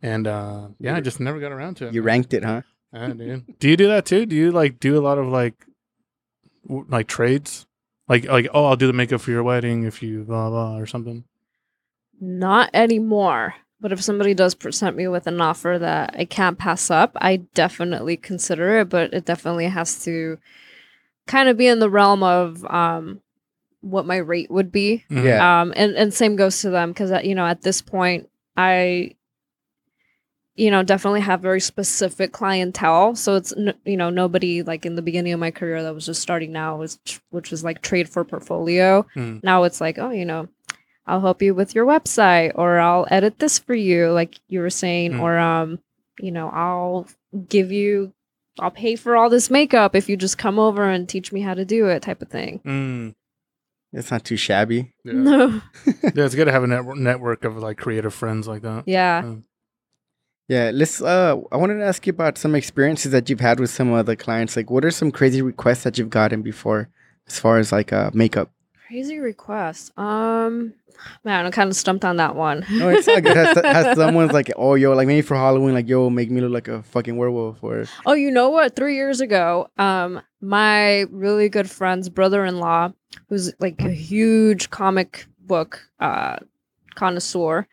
And uh yeah, I just never got around to it. you ranked it, huh? Yeah, dude. Do you do that too? Do you like do a lot of like w- like trades? Like like oh, I'll do the makeup for your wedding if you blah blah or something. Not anymore. But if somebody does present me with an offer that I can't pass up, I definitely consider it. But it definitely has to kind of be in the realm of um, what my rate would be. Mhm. Yeah. um and and same goes to them because you know at this point i you know, definitely have very specific clientele. So it's n- you know nobody like in the beginning of my career that was just starting now was which was like trade for portfolio. Mm. Now it's like oh you know. I'll help you with your website or I'll edit this for you like you were saying Mm. or um you know I'll give you I'll pay for all this makeup if you just come over and teach me how to do it type of thing. Mm. It's not too shabby. Yeah. No. yeah, it's good to have a network network of like creative friends like that. yeah. Um, Yeah, let's. Uh, I wanted to ask you about some experiences that you've had with some other clients. Like, what are some crazy requests that you've gotten before, as far as like uh, makeup? Crazy request. Um, man, I'm kind of stumped on that one. No, it's not good. Has, has someone's like, oh, yo, like maybe for Halloween, like, yo, make me look like a fucking werewolf, or oh, you know what? Three years ago, um, my really good friend's brother-in-law, who's like a huge comic book uh connoisseur,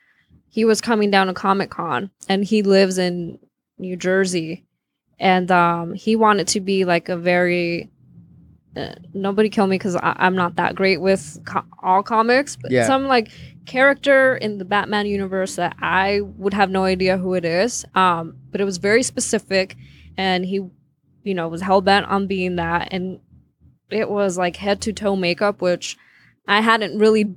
he was coming down to Comic Con, and he lives in New Jersey, and um, he wanted to be like a very uh, nobody kill me because I'm not that great with co- all comics, but Yeah. some like character in the Batman universe that I would have no idea who it is. Um, but it was very specific, and he, you know, was hell bent on being that, and it was like head to toe makeup, which I hadn't really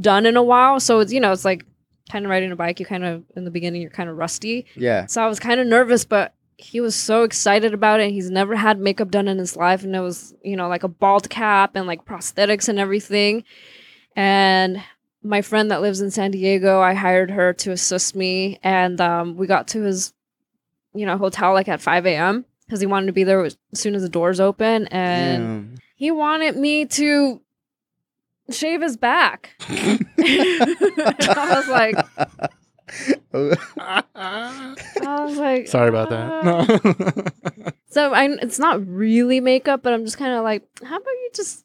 done in a while. So it's you know, it's like kind of riding a bike. You kind of in the beginning, you're kind of rusty. yeah, So I was kind of nervous, but he was so excited about it. He's never had makeup done in his life, and it was, you know, like a bald cap and like prosthetics and everything. And my friend that lives in San Diego, I hired her to assist me, and um, we got to his, you know, hotel like at 5 a.m. because he wanted to be there as soon as the doors open, and Damn. he wanted me to shave his back. I was like, I was like, Sorry about "Uh." that. No. So I, it's not really makeup, but I'm just kind of like, how about you just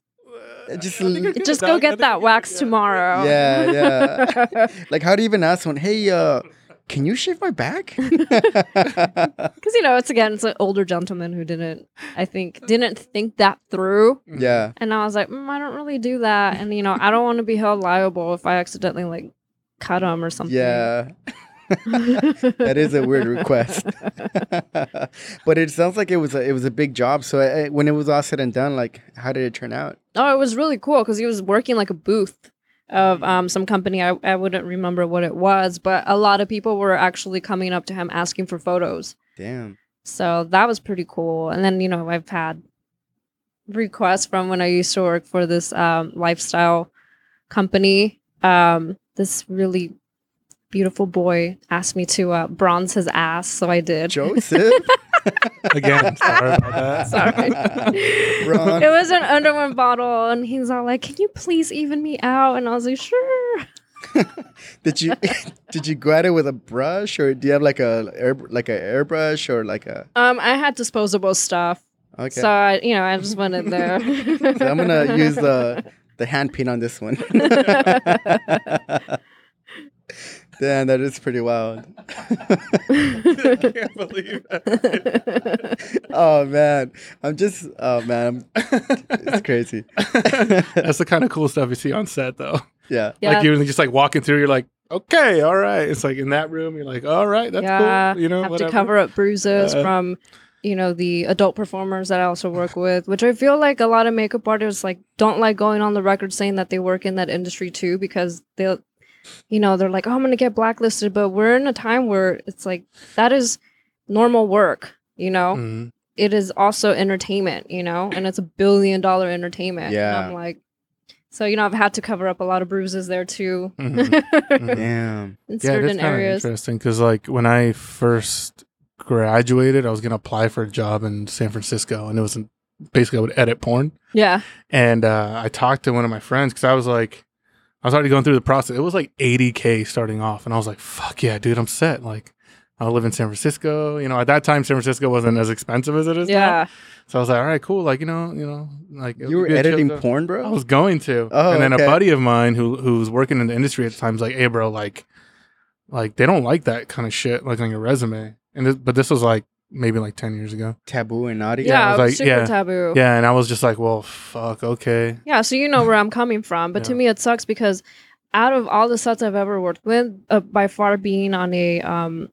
Just I think you're good just go get that wax yeah. tomorrow? Yeah, yeah. like, how do you even ask someone? Hey, uh, can you shave my back? Because you know, it's again, it's an older gentleman who didn't, I think, didn't think that through. yeah, And I was like, mm, I don't really do that, and you know, I don't want to be held liable if I accidentally like cut him or something. yeah. that is a weird request, but it sounds like it was a, it was a big job. So uh, when it was all said and done, like, how did it turn out? Oh, it was really cool because he was working like a booth of um, some company. I, I wouldn't remember what it was, but a lot of people were actually coming up to him asking for photos. Damn. So that was pretty cool. And then, you know, I've had requests from when I used to work for this um, lifestyle company. Um, this really beautiful boy asked me to uh, bronze his ass. So I did. Joseph. Again, sorry about that. Sorry. Bronze. it was an underwear bottle. And he's all like, Can you please even me out? And I was like, Sure. did you did you go at it with a brush or do you have like a air like a airbrush or like a Um, I had disposable stuff. okay? So, I, you know, I just went in there. So I'm gonna use the the hand pin on this one. Damn, that is pretty wild. I can't believe that. oh man, I'm just oh man, it's crazy. That's the kind of cool stuff you see on set, though. yeah, yeah. Like you're just like walking through, you're like, okay, all right. It's like in that room, you're like, all right, that's yeah, cool. You know, have whatever. to cover up bruises Uh, from, you know, the adult performers that I also work with, which I feel like a lot of makeup artists like don't like going on the record saying that they work in that industry too because they'll, you know, they're like, oh, I'm gonna get blacklisted, but we're in a time where it's like that is normal work, you know. Mhm. It is also entertainment, you know, and it's a billion dollar entertainment. And Yeah. I'm like. So you know, I've had to cover up a lot of bruises there too, Mhm. Mhm. damn. in Yeah, certain that's kind of areas. interesting because, like, when I first graduated, I was gonna apply for a job in San Francisco, and it was basically I would edit porn. Yeah, And uh, I talked to one of my friends because I was like, I was already going through the process. It was like 80k starting off, and I was like, "Fuck yeah, dude, I'm set." Like, I live in San Francisco. You know, at that time, San Francisco wasn't as expensive as it is. now. yeah. So I was like, "All right, cool." Like, you know, you know, like You were be a chill editing porn, bro. I was going to. Oh, and then okay. a buddy of mine who who was working in the industry at the time was like, "Hey, bro, like, like they don't like that kind of shit like on your resume." And this, but this was like maybe like ten years ago. Taboo and naughty. Yeah, I was like, super yeah, taboo. Yeah, and I was just like, "Well, fuck, okay." Yeah, so you know where I'm coming from. But to me, it sucks because out of all the sets I've ever worked with, uh, by far being on a, um,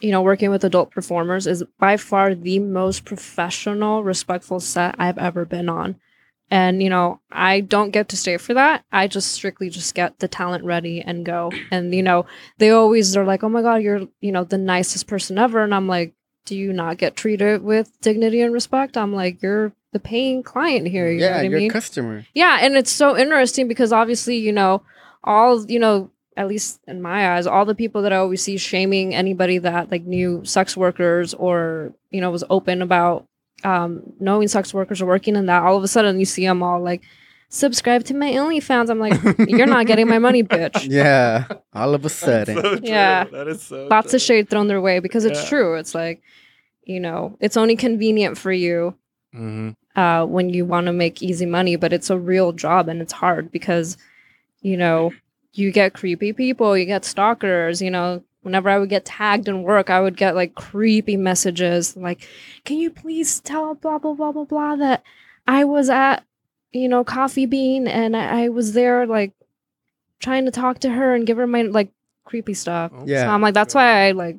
you know, working with adult performers is by far the most professional, respectful set I've ever been on. And, you know, I don't get to stay for that. I just strictly just get the talent ready and go. And, you know, they always are like, oh my God, you're, you know, the nicest person ever. And I'm like, do you not get treated with dignity and respect? I'm like, you're the paying client here. You know yeah, what I you're mean? a customer. Yeah, and it's so interesting because obviously, you know, all you know, at least in my eyes, all the people that I always see shaming anybody that like knew sex workers or you know was open about um, knowing sex workers are working in that. All of a sudden, you see them all like subscribe to my OnlyFans. I'm like, you're not getting my money, bitch. Yeah, all of a sudden. So true. Yeah. that is so. Lots true. of shade thrown their way because it's Yeah. true. It's like, you know, it's only convenient for you Mhm. uh, when you want to make easy money, but it's a real job and it's hard because, you know, you get creepy people, you get stalkers, you know. Whenever I would get tagged in work, I would get like creepy messages like, can you please tell blah, blah, blah, blah, blah that I was at, you know, Coffee Bean and I, I was there like trying to talk to her and give her my like creepy stuff. Oh, Yeah. So I'm like, that's why I like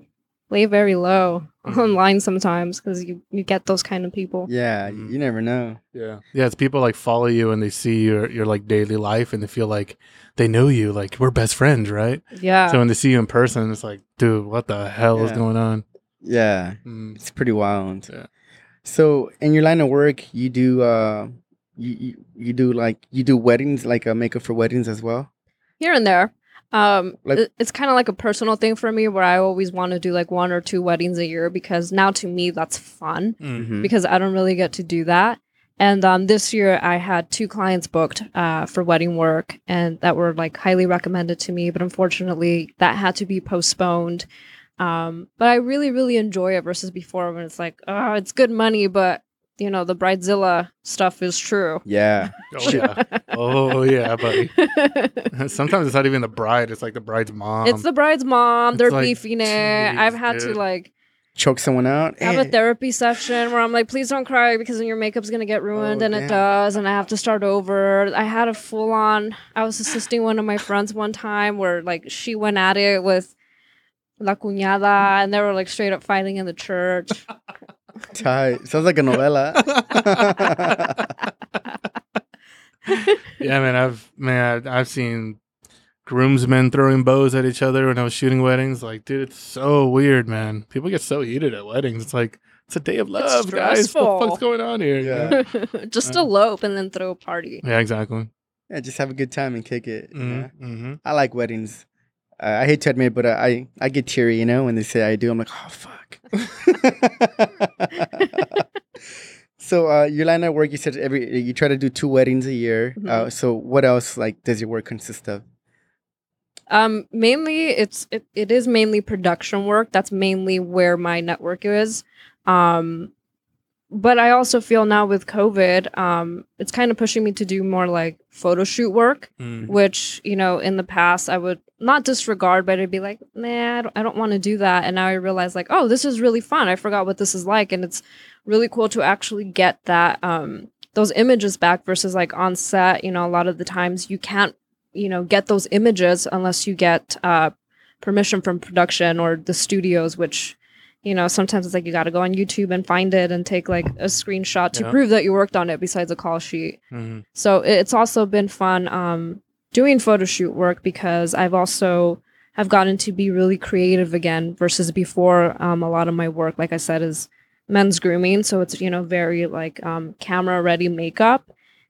lay very low. Online sometimes because you, you get those kind of people. Yeah, Mhm. you never know. Yeah. Yeah. It's people like follow you and they see your, your like daily life and they feel like they know you. Like we're best friends, right? Yeah. So when they see you in person, it's like, dude, what the hell is going on? Yeah, Mm. it's pretty wild. Yeah. So, in your line of work, you do uh, you you, you do like you do weddings, like uh, makeup for weddings as well. here and there. Um, Like- it's kind of like a personal thing for me where I always want to do like one or two weddings a year because now to me that's fun Mm. Mhm. because I don't really get to do that. And um, this year I had two clients booked uh, for wedding work and that were like highly recommended to me, but unfortunately that had to be postponed. Um, but I really, really enjoy it versus before when it's like, oh, it's good money, but you know the bridezilla stuff is true. Yeah, Oh yeah. oh yeah, buddy. Sometimes it's not even the bride; it's like the bride's mom. it's the bride's mom. it's They're like, beefing it. I've had to like choke someone out. have a Eh, therapy session where I'm like, please don't cry because then your makeup's gonna get ruined, Oh, and damn. it does, and I have to start over. I had a full on. I was assisting one of my friends one time where like she went at it with la cuñada, and they were like straight up fighting in the church. tight. Sounds like a novela. yeah, man. I've man, I've seen groomsmen throwing bows at each other when I was shooting weddings. Like, dude, it's so weird, man. People get so heated at weddings. It's like it's a day of love, guys. What the fuck's going on here? Yeah. Just Uh. elope and then throw a party. Yeah, exactly. yeah, just have a good time and kick it. you know? Mm-hmm. I like weddings. Uh, I hate to admit, but I, I I get teary, you know, when they say I do. I'm like, oh fuck. so uh, your line of work, you said every you try to do two weddings a year. Mhm. Uh, so what else like does your work consist of? Um, mainly it's it, it is mainly production work. That's mainly where my network is. Um, but I also feel now with COVID, um, it's kind of pushing me to do more like photo shoot work, Mm. which you know in the past I would not disregard, but I'd be like, nah, I don't, I don't want to do that. And now I realize like, oh, this is really fun. I forgot what this is like, and it's really cool to actually get that um those images back versus like on set. You know, a lot of the times you can't you know get those images unless you get uh permission from production or the studios which you know sometimes it's like you got to go on youtube and find it and take like a screenshot to Yeah. prove that you worked on it besides a call sheet Mm. so it's also been fun um doing photo shoot work because i've also have gotten to be really creative again versus before um, a lot of my work like i said is men's grooming so it's you know very like um camera ready makeup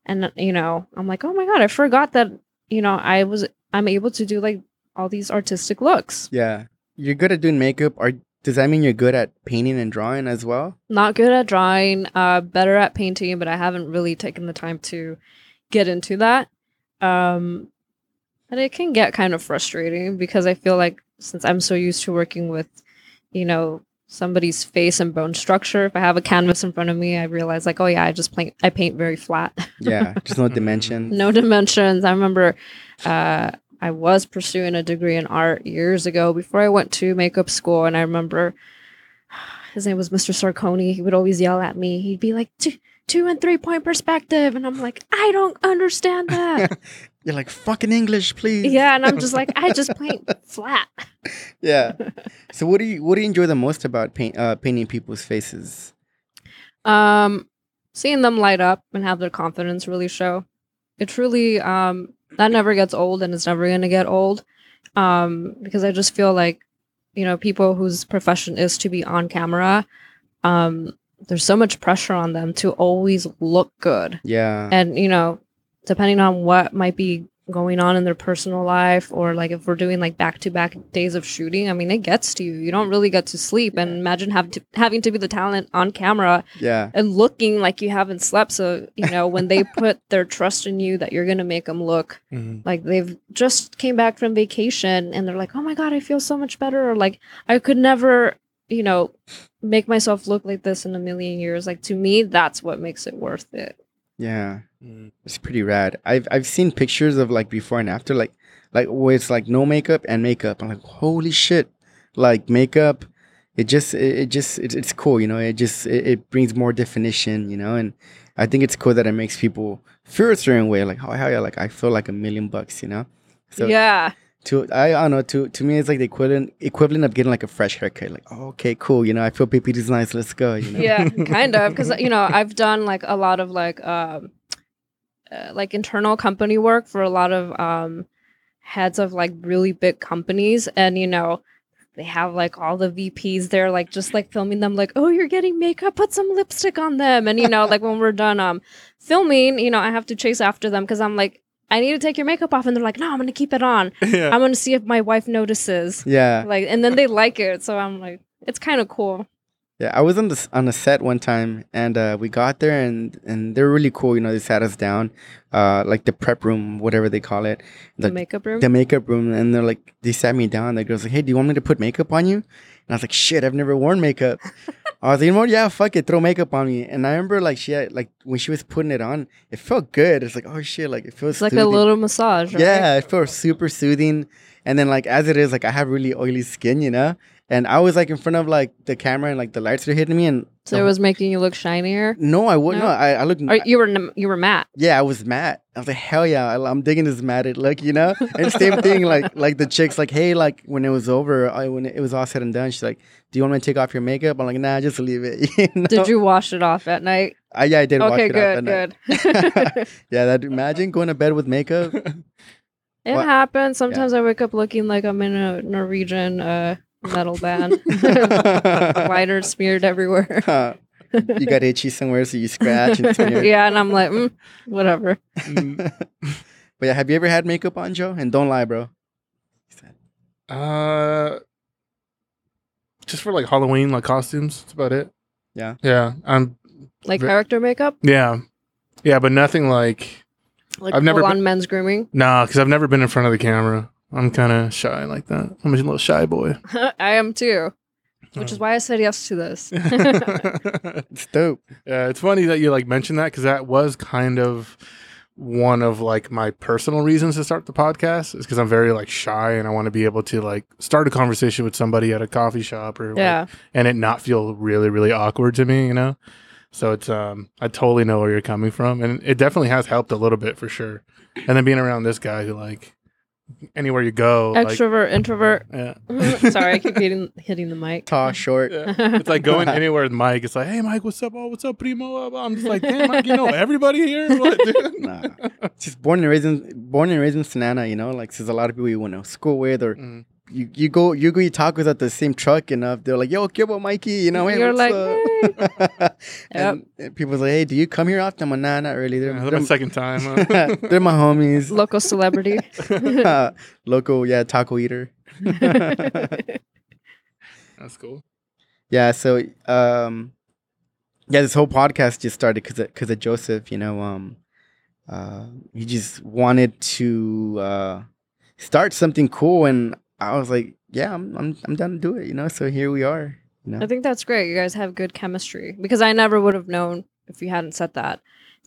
and you know i'm like oh my god i forgot that you know i was i'm able to do like all these artistic looks Yeah, you're good at doing makeup. Are does that mean you're good at painting and drawing as well? not good at drawing uh better at painting but i haven't really taken the time to get into that um and it can get kind of frustrating because i feel like since i'm so used to working with you know somebody's face and bone structure if i have a canvas in front of me i realize like oh yeah i just paint i paint very flat Yeah, just no dimension. no dimensions. I remember uh, I was pursuing a degree in art years ago before I went to makeup school, and I remember his name was Mr. Sarconi. He would always yell at me. He'd be like, two, two and three point perspective. And I'm like, I don't understand that. You're like fucking English, please. yeah. And I'm just like, I just paint flat. yeah. So what do you what do you enjoy the most about paint uh, painting people's faces? Um, seeing them light up and have their confidence really show. It truly um that never gets old and it's never gonna get old. Um, because I just feel like, you know, people whose profession is to be on camera, um, there's so much pressure on them to always look good. Yeah. And, you know, depending on what might be going on in their personal life or like if we're doing like back to back days of shooting, I mean, it gets to you. You don't really get to sleep. And imagine have to, having to be the talent on camera yeah. and looking like you haven't slept. So, you know, when they put their trust in you that you're going to make them look Mhm. like they've just came back from vacation and they're like, oh my God, I feel so much better. Or like, I could never, you know, make myself look like this in a million years. Like, to me, that's what makes it worth it. Yeah. Mm. It's pretty rad. I've I've seen pictures of like before and after, like like where it's like no makeup and makeup. I'm like, holy shit! Like makeup, it just it, it just it, it's cool, you know. It just it, it brings more definition, you know. And I think it's cool that it makes people feel a certain way, like oh hell yeah, like I feel like a million bucks, you know. So yeah. to I, I don't know to to me it's like the equivalent equivalent of getting like a fresh haircut. Like oh, okay, cool, you know. I feel PP is nice. Let's go, you know. yeah kind of because you know i've done like a lot of like um uh, like internal company work for a lot of um heads of like really big companies and you know they have like all the VPs there, like just like filming them, like, oh, you're getting makeup, put some lipstick on them. And you know, like when we're done um filming, you know, I have to chase after them because I'm like, I need to take your makeup off. And they're like, no, I'm gonna keep it on. yeah. I'm gonna see if my wife notices. yeah. Like, and then they like it. So I'm like, it's kind of cool. Yeah, I was on the on a set one time, and uh, we got there, and and they're really cool. You know, they sat us down, uh, like the prep room, whatever they call it, The, the, makeup room. the makeup room, and they're like, they sat me down. The girl's like, "Hey, do you want me to put makeup on you?" And I was like, "Shit, I've never worn makeup." I was like, "You know what? Yeah, fuck it, throw makeup on me." And I remember like she had like when she was putting it on, it felt good. It's like, oh shit, like it feels it's like a little massage. Right? Yeah, it felt super soothing. And then like as it is, like I have really oily skin, you know. And I was like in front of like the camera and like the lights were hitting me, and So it was making you look shinier. no, I wouldn't. No? No, I, I looked. Or you were you were matte. yeah, I was mad. I was like, hell yeah, I, I'm digging this matted look, you know. And same thing, like like the chicks, like, hey, like when it was over, I, when it was all said and done, she's like, do you want me to take off your makeup? I'm like, nah, just leave it. you know? Did you wash it off at night? I, yeah, I did. wash Okay, it off good, good. yeah, that imagine going to bed with makeup. It What? happens. Sometimes I wake up looking like I'm in a Norwegian uh, metal band. Lighter smeared everywhere. you got itchy somewhere, so you scratch and smear. yeah, and I'm like, mm, whatever. Mm, But yeah, have you ever had makeup on, Joe? And don't lie, bro. uh, just for like Halloween, like costumes. That's about it. Yeah. Yeah. I'm. Like Ve- character makeup, Yeah. Yeah, but nothing like like I've never full been- on men's grooming. nah, because I've never been in front of the camera. I'm kind of shy like that. I'm a little shy boy. I am too, which is why I said yes to this. It's dope. Yeah, it's funny that you like mentioned that because that was kind of one of like my personal reasons to start the podcast is because I'm very like shy and I want to be able to like start a conversation with somebody at a coffee shop or like, yeah, and it not feel really really awkward to me, you know. So it's um I totally know where you're coming from and it definitely has helped a little bit for sure. And then being around this guy who like anywhere you go, like, extrovert, introvert. yeah. Sorry, I keep hitting hitting the mic. Tall, short. Yeah. It's like going anywhere with Mike. It's like, hey, Mike, what's up? Oh, what's up, primo? I'm just like, damn, Mike, you know everybody here. What, dude? Nah. Just born and raised in born and raised in Santa Ana, you know, like there's a lot of people you went to school with or Mm. You, you go you go eat tacos at the same truck and uh, they're like, yo, give up Mikey, you know, hey, You're like, up? and, and people's like, hey, do you come here often? I'm like, nah, not really. They're, Yeah, that's they're, my second time. huh? they're my homies. Local celebrity. Local, yeah, taco eater. that's cool. Yeah, so um yeah, this whole podcast just started cuz of, cuz of Joseph, you know, um uh he just wanted to uh start something cool and I was like, yeah, I'm I'm I'm down to do it, you know. So here we are, you know. I think that's great. You guys have good chemistry because I never would have known if you hadn't said that.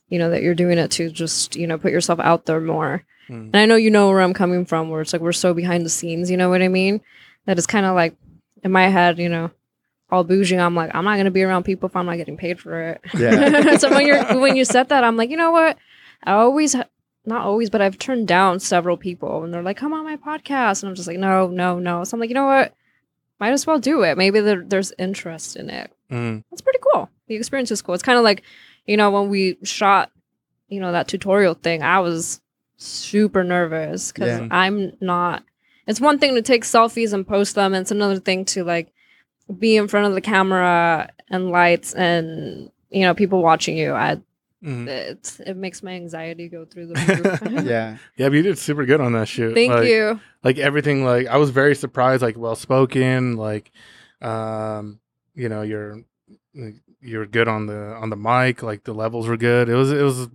You know that you're doing it to just you know put yourself out there more. Mm. And I know you know where I'm coming from, where it's like we're so behind the scenes. You know what I mean? That it's kind of like in my head, you know, all bougie. I'm like, I'm not gonna be around people if I'm not getting paid for it. Yeah. so when you're when you said that, I'm like, you know what? I always. Not always, but I've turned down several people, and they're like, "Come on my podcast," and I'm just like, "No, no, no." So I'm like, you know what? might as well do it. Maybe there, there's interest in it. Mm. That's pretty cool. The experience is cool. It's kind of like, you know, when we shot, you know, that tutorial thing, I was super nervous because Yeah. I'm not. It's one thing to take selfies and post them, and it's another thing to like be in front of the camera and lights and you know people watching you. I Mm. it's, it makes my anxiety go through the roof. Yeah. Yeah, but you did super good on that shoot. Thank Like- you. like everything like i was very surprised like well spoken like um you know you're you're good on the on the mic like the levels were good it was it was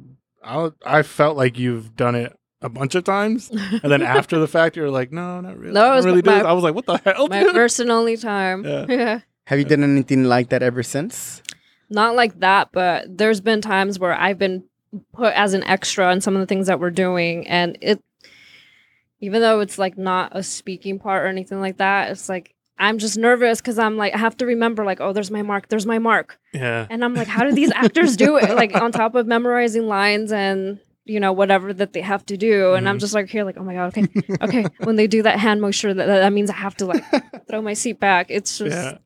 i, I felt like you've done it a bunch of times and then after the fact you're like no not really No, it I was really my- did. i was like what the hell my dude? first and only time. Yeah. yeah. Have you done anything like that ever since? Not like that, but there's been times where I've been put as an extra in some of the things that we're doing, and it, even though it's like not a speaking part or anything like that, it's like I'm just nervous because I'm like I have to remember like oh there's my mark, there's my mark, yeah and I'm like how do these actors do it? Like on top of memorizing lines and you know whatever that they have to do, and I'm Mhm. just like here like oh my god okay okay when they do that hand motion that that means I have to like throw my seat back. It's just yeah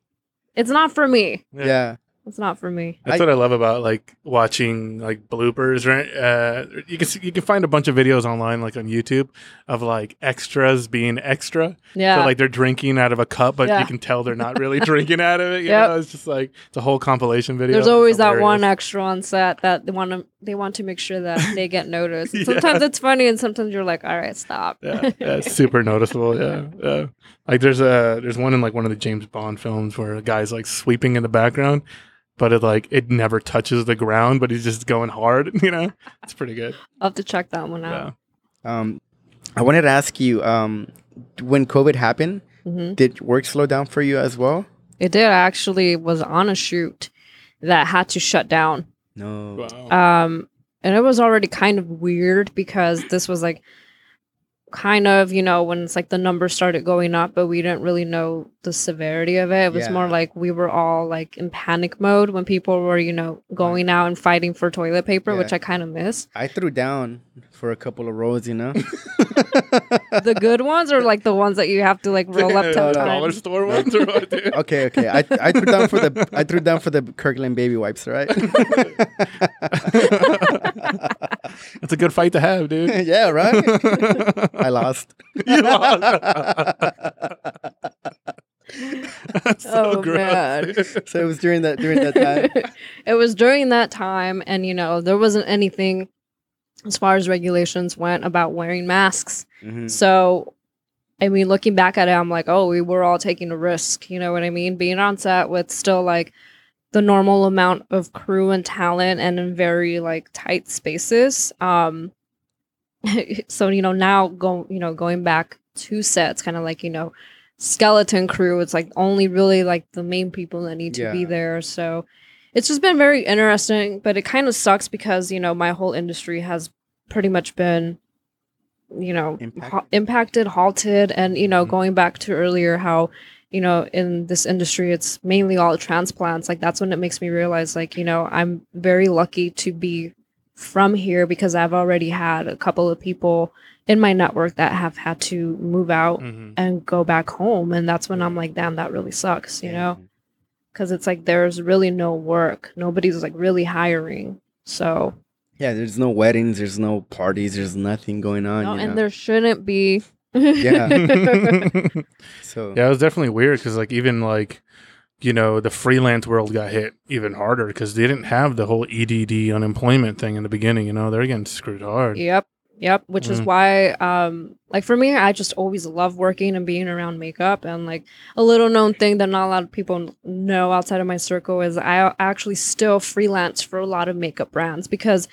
it's not for me. Yeah. It's not for me. That's I- what I love about like watching like bloopers, right? Uh, you can see, you can find a bunch of videos online, like on YouTube, of like extras being extra. Yeah. So like they're drinking out of a cup, but Yeah. you can tell they're not really drinking out of it. You Yep. know, it's just like it's a whole compilation video. There's always that one extra on set that they want to they want to make sure that they get noticed. Yeah. Sometimes it's funny, and sometimes you're like, all right, stop. yeah, yeah, super noticeable. Yeah, yeah. Like there's a there's one in like one of the James Bond films where a guy's like sweeping in the background, but it like it never touches the ground, but he's just going hard. You know, it's pretty good. I'll have to check that one Yeah. out. Um, I wanted to ask you, um, when COVID happened, hmm did work slow down for you as well? It did. I actually was on a shoot that had to shut down. No. Wow. Um, and it was already kind of weird because this was like kind of, you know, when it's like the numbers started going up, but we didn't really know the severity of it. It was Yeah. more like we were all like in panic mode when people were, you know, going out and fighting for toilet paper, which I kind of miss. I threw down for a couple of rolls, you know. The good ones or like the ones that you have to like roll up Yeah, ten the dollar store ones or what, okay, okay. I, I threw down for the I threw down for the Kirkland baby wipes, right? That's a good fight to have, dude. yeah, right. I lost. You lost. So Oh, gross. man. So it was during that during that time. it was during that time, and you know, there wasn't anything as far as regulations went about wearing masks. Mhm. So, I mean, looking back at it, I'm like, oh, we were all taking a risk. You know what I mean? Being on set with still like the normal amount of crew and talent and in very like tight spaces. Um, so you know now go you know going back to sets, kind of like you know skeleton crew. It's like only really like the main people that need to be there. So it's just been very interesting, but it kind of sucks because you know my whole industry has pretty much been you know Impacted. ha- impacted halted and you know Mhm. going back to earlier how you know in this industry it's mainly all transplants like that's when it makes me realize like you know i'm very lucky to be from here because i've already had a couple of people in my network that have had to move out Mhm. and go back home and that's when i'm like damn that really sucks you know because it's like there's really no work nobody's like really hiring so Yeah, there's no weddings, there's no parties, there's nothing going on. no, you and know? there shouldn't be Yeah. So yeah, it was definitely weird because like even like you know the freelance world got hit even harder because they didn't have the whole EDD unemployment thing in the beginning. You know they're getting screwed hard. Yep. Yep. Which is Mm. why, um, like for me, I just always love working and being around makeup. And like a little known thing that not a lot of people know outside of my circle is I actually still freelance for a lot of makeup brands because,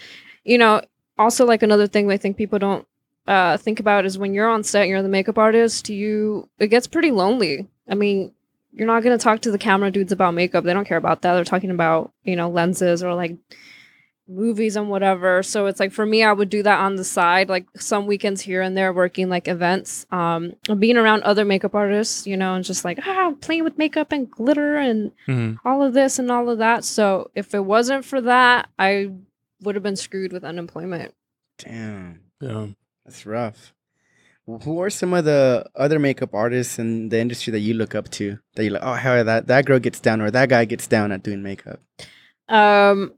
you know, also like another thing I think people don't uh, think about is when you're on set, you're the makeup artist, you it gets pretty lonely. I mean, you're not gonna talk to the camera dudes about makeup. They don't care about that. They're talking about you know lenses or like movies and whatever. So it's like for me, I would do that on the side, like some weekends here and there, working like events, um, being around other makeup artists, you know, and just like ah, playing with makeup and glitter and Mhm. all of this and all of that. So if it wasn't for that, I would have been screwed with unemployment. damn, Yeah. That's rough. Who are some of the other makeup artists in the industry that you look up to? That you're like, oh hell, that that girl gets down or that guy gets down at doing makeup. Um,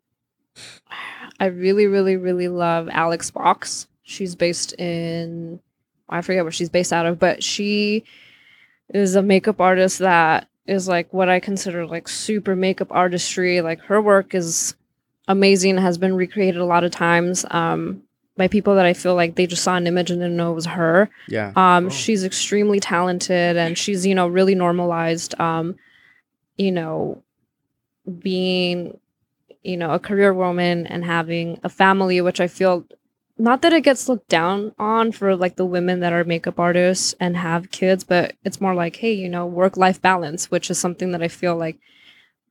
I really, really, really love Alex Box. She's based in, I forget where she's based out of, but she is a makeup artist that is like what I consider like super makeup artistry. Like her work is amazing, has been recreated a lot of times um, by people that I feel like they just saw an image and didn't know it was her. Yeah. Um, Oh. she's extremely talented and she's, you know, really normalized, um, you know, being, you know, a career woman and having a family, which I feel not that it gets looked down on for like the women that are makeup artists and have kids, but it's more like, hey, you know, work life balance, which is something that I feel like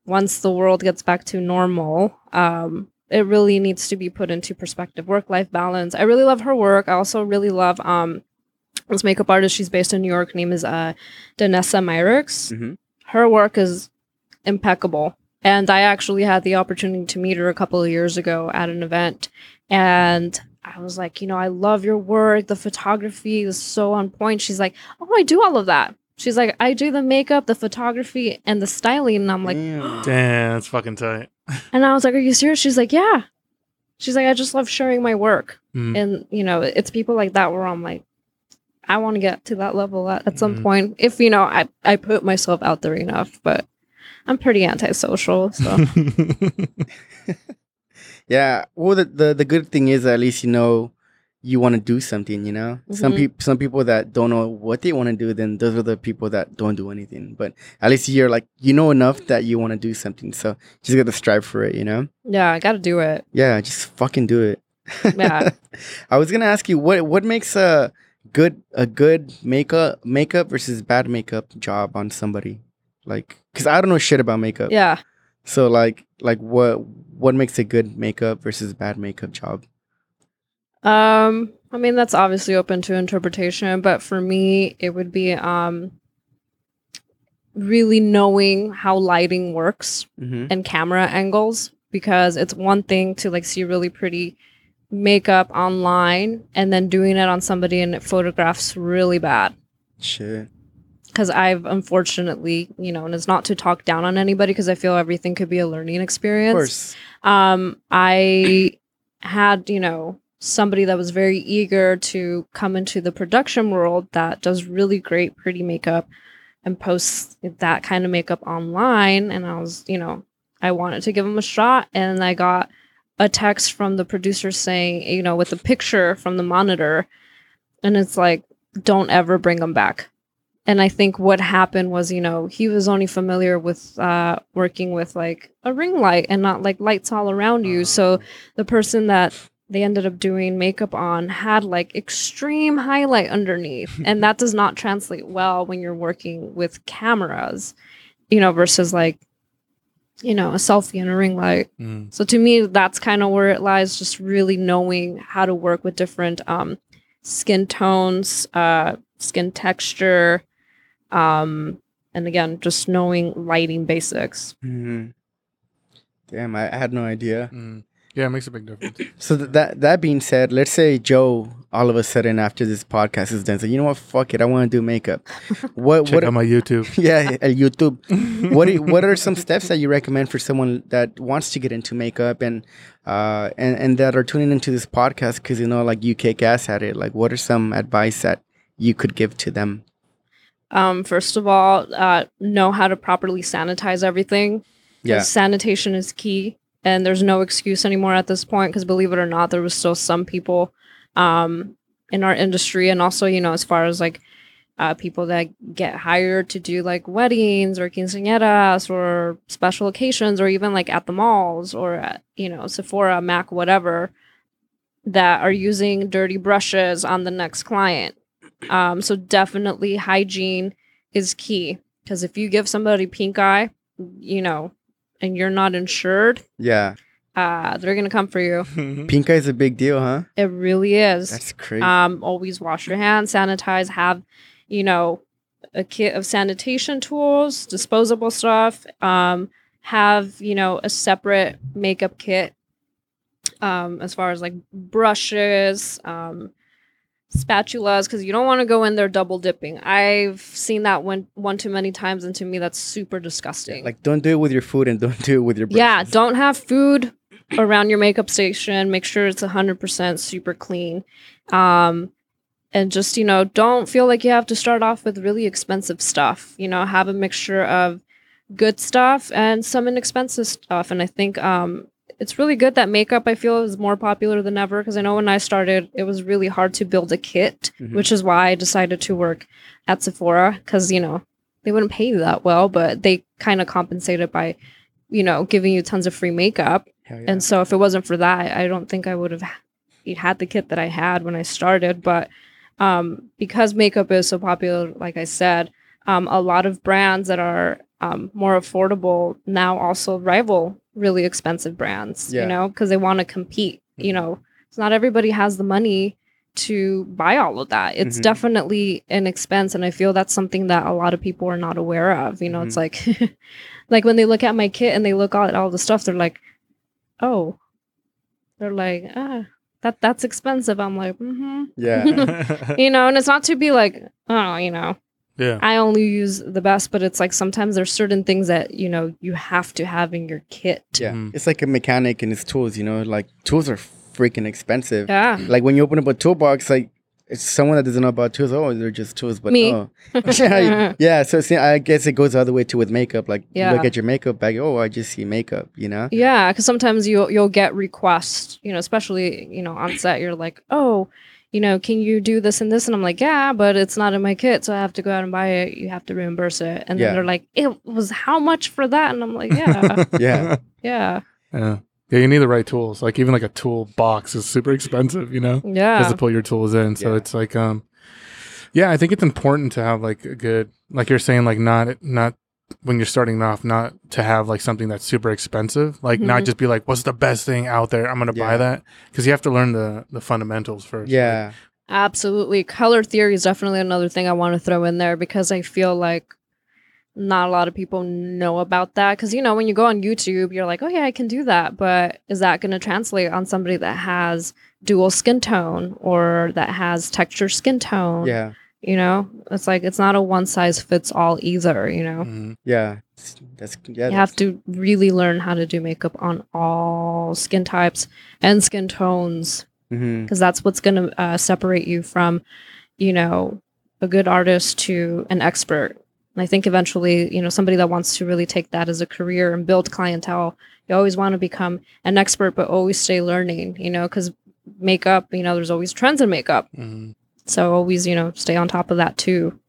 once the world gets back to normal, um, it really needs to be put into perspective. Work life balance. I really love her work. I also really love um this makeup artist. She's based in New York. Her name is uh Danessa Myricks. Mhm. Her work is impeccable. And I actually had the opportunity to meet her a couple of years ago at an event. And I was like, you know, I love your work. The photography is so on point. She's like, oh, I do all of that. She's like, I do the makeup, the photography, and the styling. And I'm like, Damn. Damn, that's fucking tight. and I was like, Are you serious? She's like, Yeah. She's like, I just love sharing my work. Mm. And, you know, it's people like that where I'm like, I want to get to that level at, at some Mhm. point. If, you know, I, I put myself out there enough, but I'm pretty antisocial. So, Yeah. Well, the, the the good thing is at least you know you want to do something. You know, some Mhm. people some people that don't know what they want to do, then those are the people that don't do anything. But at least you're like you know enough that you want to do something. So just got to strive for it. You know. yeah, I got to do it. Yeah. Just fucking do it. Yeah. I was gonna ask you what what makes a good a good makeup makeup versus bad makeup job on somebody, like because I don't know shit about makeup. Yeah. So like like what what makes a good makeup versus bad makeup job? Um, I mean, that's obviously open to interpretation, but for me, it would be um, really knowing how lighting works Mm-hmm. and camera angles because it's one thing to like see really pretty makeup online and then doing it on somebody and it photographs really bad Shit. because i've unfortunately you know and it's not to talk down on anybody because i feel everything could be a learning experience. Of course. um i had you know somebody that was very eager to come into the production world that does really great pretty makeup and posts that kind of makeup online. And i was you know i wanted to give him a shot. And i got a text from the producer saying you know with a picture from the monitor. And it's like don't ever bring him back. And i think what happened was you know he was only familiar with uh working with like a ring light and not like lights all around you. So the person that they ended up doing makeup on had like extreme highlight underneath and that does not translate well when you're working with cameras you know versus like you know a selfie and a ring light Mm. so to me that's kind of where it lies just really knowing how to work with different um skin tones uh skin texture um and again just knowing lighting basics hmm Damn, I, I had no idea. Mm. Yeah, it makes a big difference. So th- that that being said, let's say Joe all of a sudden after this podcast is done, so you know what? Fuck it, I want to do makeup. What Check what? out my YouTube. yeah, YouTube. what are, what are some steps that you recommend for someone that wants to get into makeup and uh and and that are tuning into this podcast because you know like you kick ass at it? Like, what are some advice that you could give to them? um first of all uh know how to properly sanitize everything Yeah, sanitation is key and there's no excuse anymore at this point because believe it or not there was still some people um in our industry and also you know as far as like uh, people that get hired to do like weddings or quinceañeras or special occasions or even like at the malls or at, you know Sephora, Mac, whatever that are using dirty brushes on the next client. Um, so definitely hygiene is key because if you give somebody pink eye, you know, and you're not insured, Yeah. uh, they're gonna come for you. Pink eye is a big deal, huh? It really is. That's crazy. Um, always wash your hands, sanitize, have, you know, a kit of sanitation tools, disposable stuff. Um, have, you know, a separate makeup kit. Um, as far as like brushes, um, spatulas because you don't want to go in there double dipping. I've seen that one one too many times, and to me, that's super disgusting. Like, don't do it with your food and don't do it with your yeah, don't have food around your makeup station. Make sure it's hundred percent super clean. Um, and just you know, don't feel like you have to start off with really expensive stuff. You know, have a mixture of good stuff and some inexpensive stuff. And I think um, it's really good that makeup I feel is more popular than ever because I know when I started, it was really hard to build a kit, Mhm. which is why I decided to work at Sephora because you know they wouldn't pay you that well, but they kind of compensated by you know giving you tons of free makeup. Yeah. And so if it wasn't for that, I don't think I would have had the kit that I had when I started. But um, because makeup is so popular, like I said, um, a lot of brands that are um, more affordable now also rival really expensive brands, Yeah. you know, because they want to compete. You know, so not everybody has the money to buy all of that. It's Mhm. definitely an expense. And I feel that's something that a lot of people are not aware of. You know, it's like, like when they look at my kit and they look at all the stuff, they're like, oh, they're like, ah, that that's expensive. I'm like, mm-hmm. yeah. You know, and it's not to be like, oh, you know, yeah. I only use the best, but it's like sometimes there's certain things that, you know, you have to have in your kit. Yeah. Mhm. It's like a mechanic and his tools, you know, like tools are freaking expensive. Yeah. Like when you open up a toolbox, like it's someone that doesn't know about tools. Oh, they're just tools, but Me. oh. yeah, yeah. So see, I guess it goes the other way too with makeup. Like you look at your makeup bag. Oh, I just see makeup. You know. Yeah, because sometimes you'll you'll get requests, you know, especially you know on set. You're like, oh, you know, can you do this and this? And I'm like, yeah, but it's not in my kit, so I have to go out and buy it. You have to reimburse it. And Yeah. then they're like, it was how much for that? And I'm like, yeah, Yeah. yeah, yeah. Yeah, you need the right tools. Like even like a tool box is super expensive, you know, just yeah, to pull your tools in. So Yeah. it's like, um, yeah, I think it's important to have like a good, like you're saying, like not not when you're starting off, not to have like something that's super expensive. Like not Mhm. just be like, what's the best thing out there? I'm gonna Yeah. buy that because you have to learn the the fundamentals first. Yeah. absolutely. Color theory is definitely another thing I want to throw in there because I feel like not a lot of people know about that. Because you know, when you go on YouTube, you're like, oh yeah, I can do that, but is that going to translate on somebody that has dual skin tone or that has texture skin tone? Yeah. You know, it's like it's not a one size fits all either. You know, Mhm. Yeah. That's yeah. you have to really learn how to do makeup on all skin types and skin tones because that's what's going to uh, separate you from, you know, a good artist to an expert. And I think eventually, you know, somebody that wants to really take that as a career and build clientele, you always want to become an expert, but always stay learning, you know, because makeup, you know, there's always trends in makeup. Mhm. So always, you know, stay on top of that too.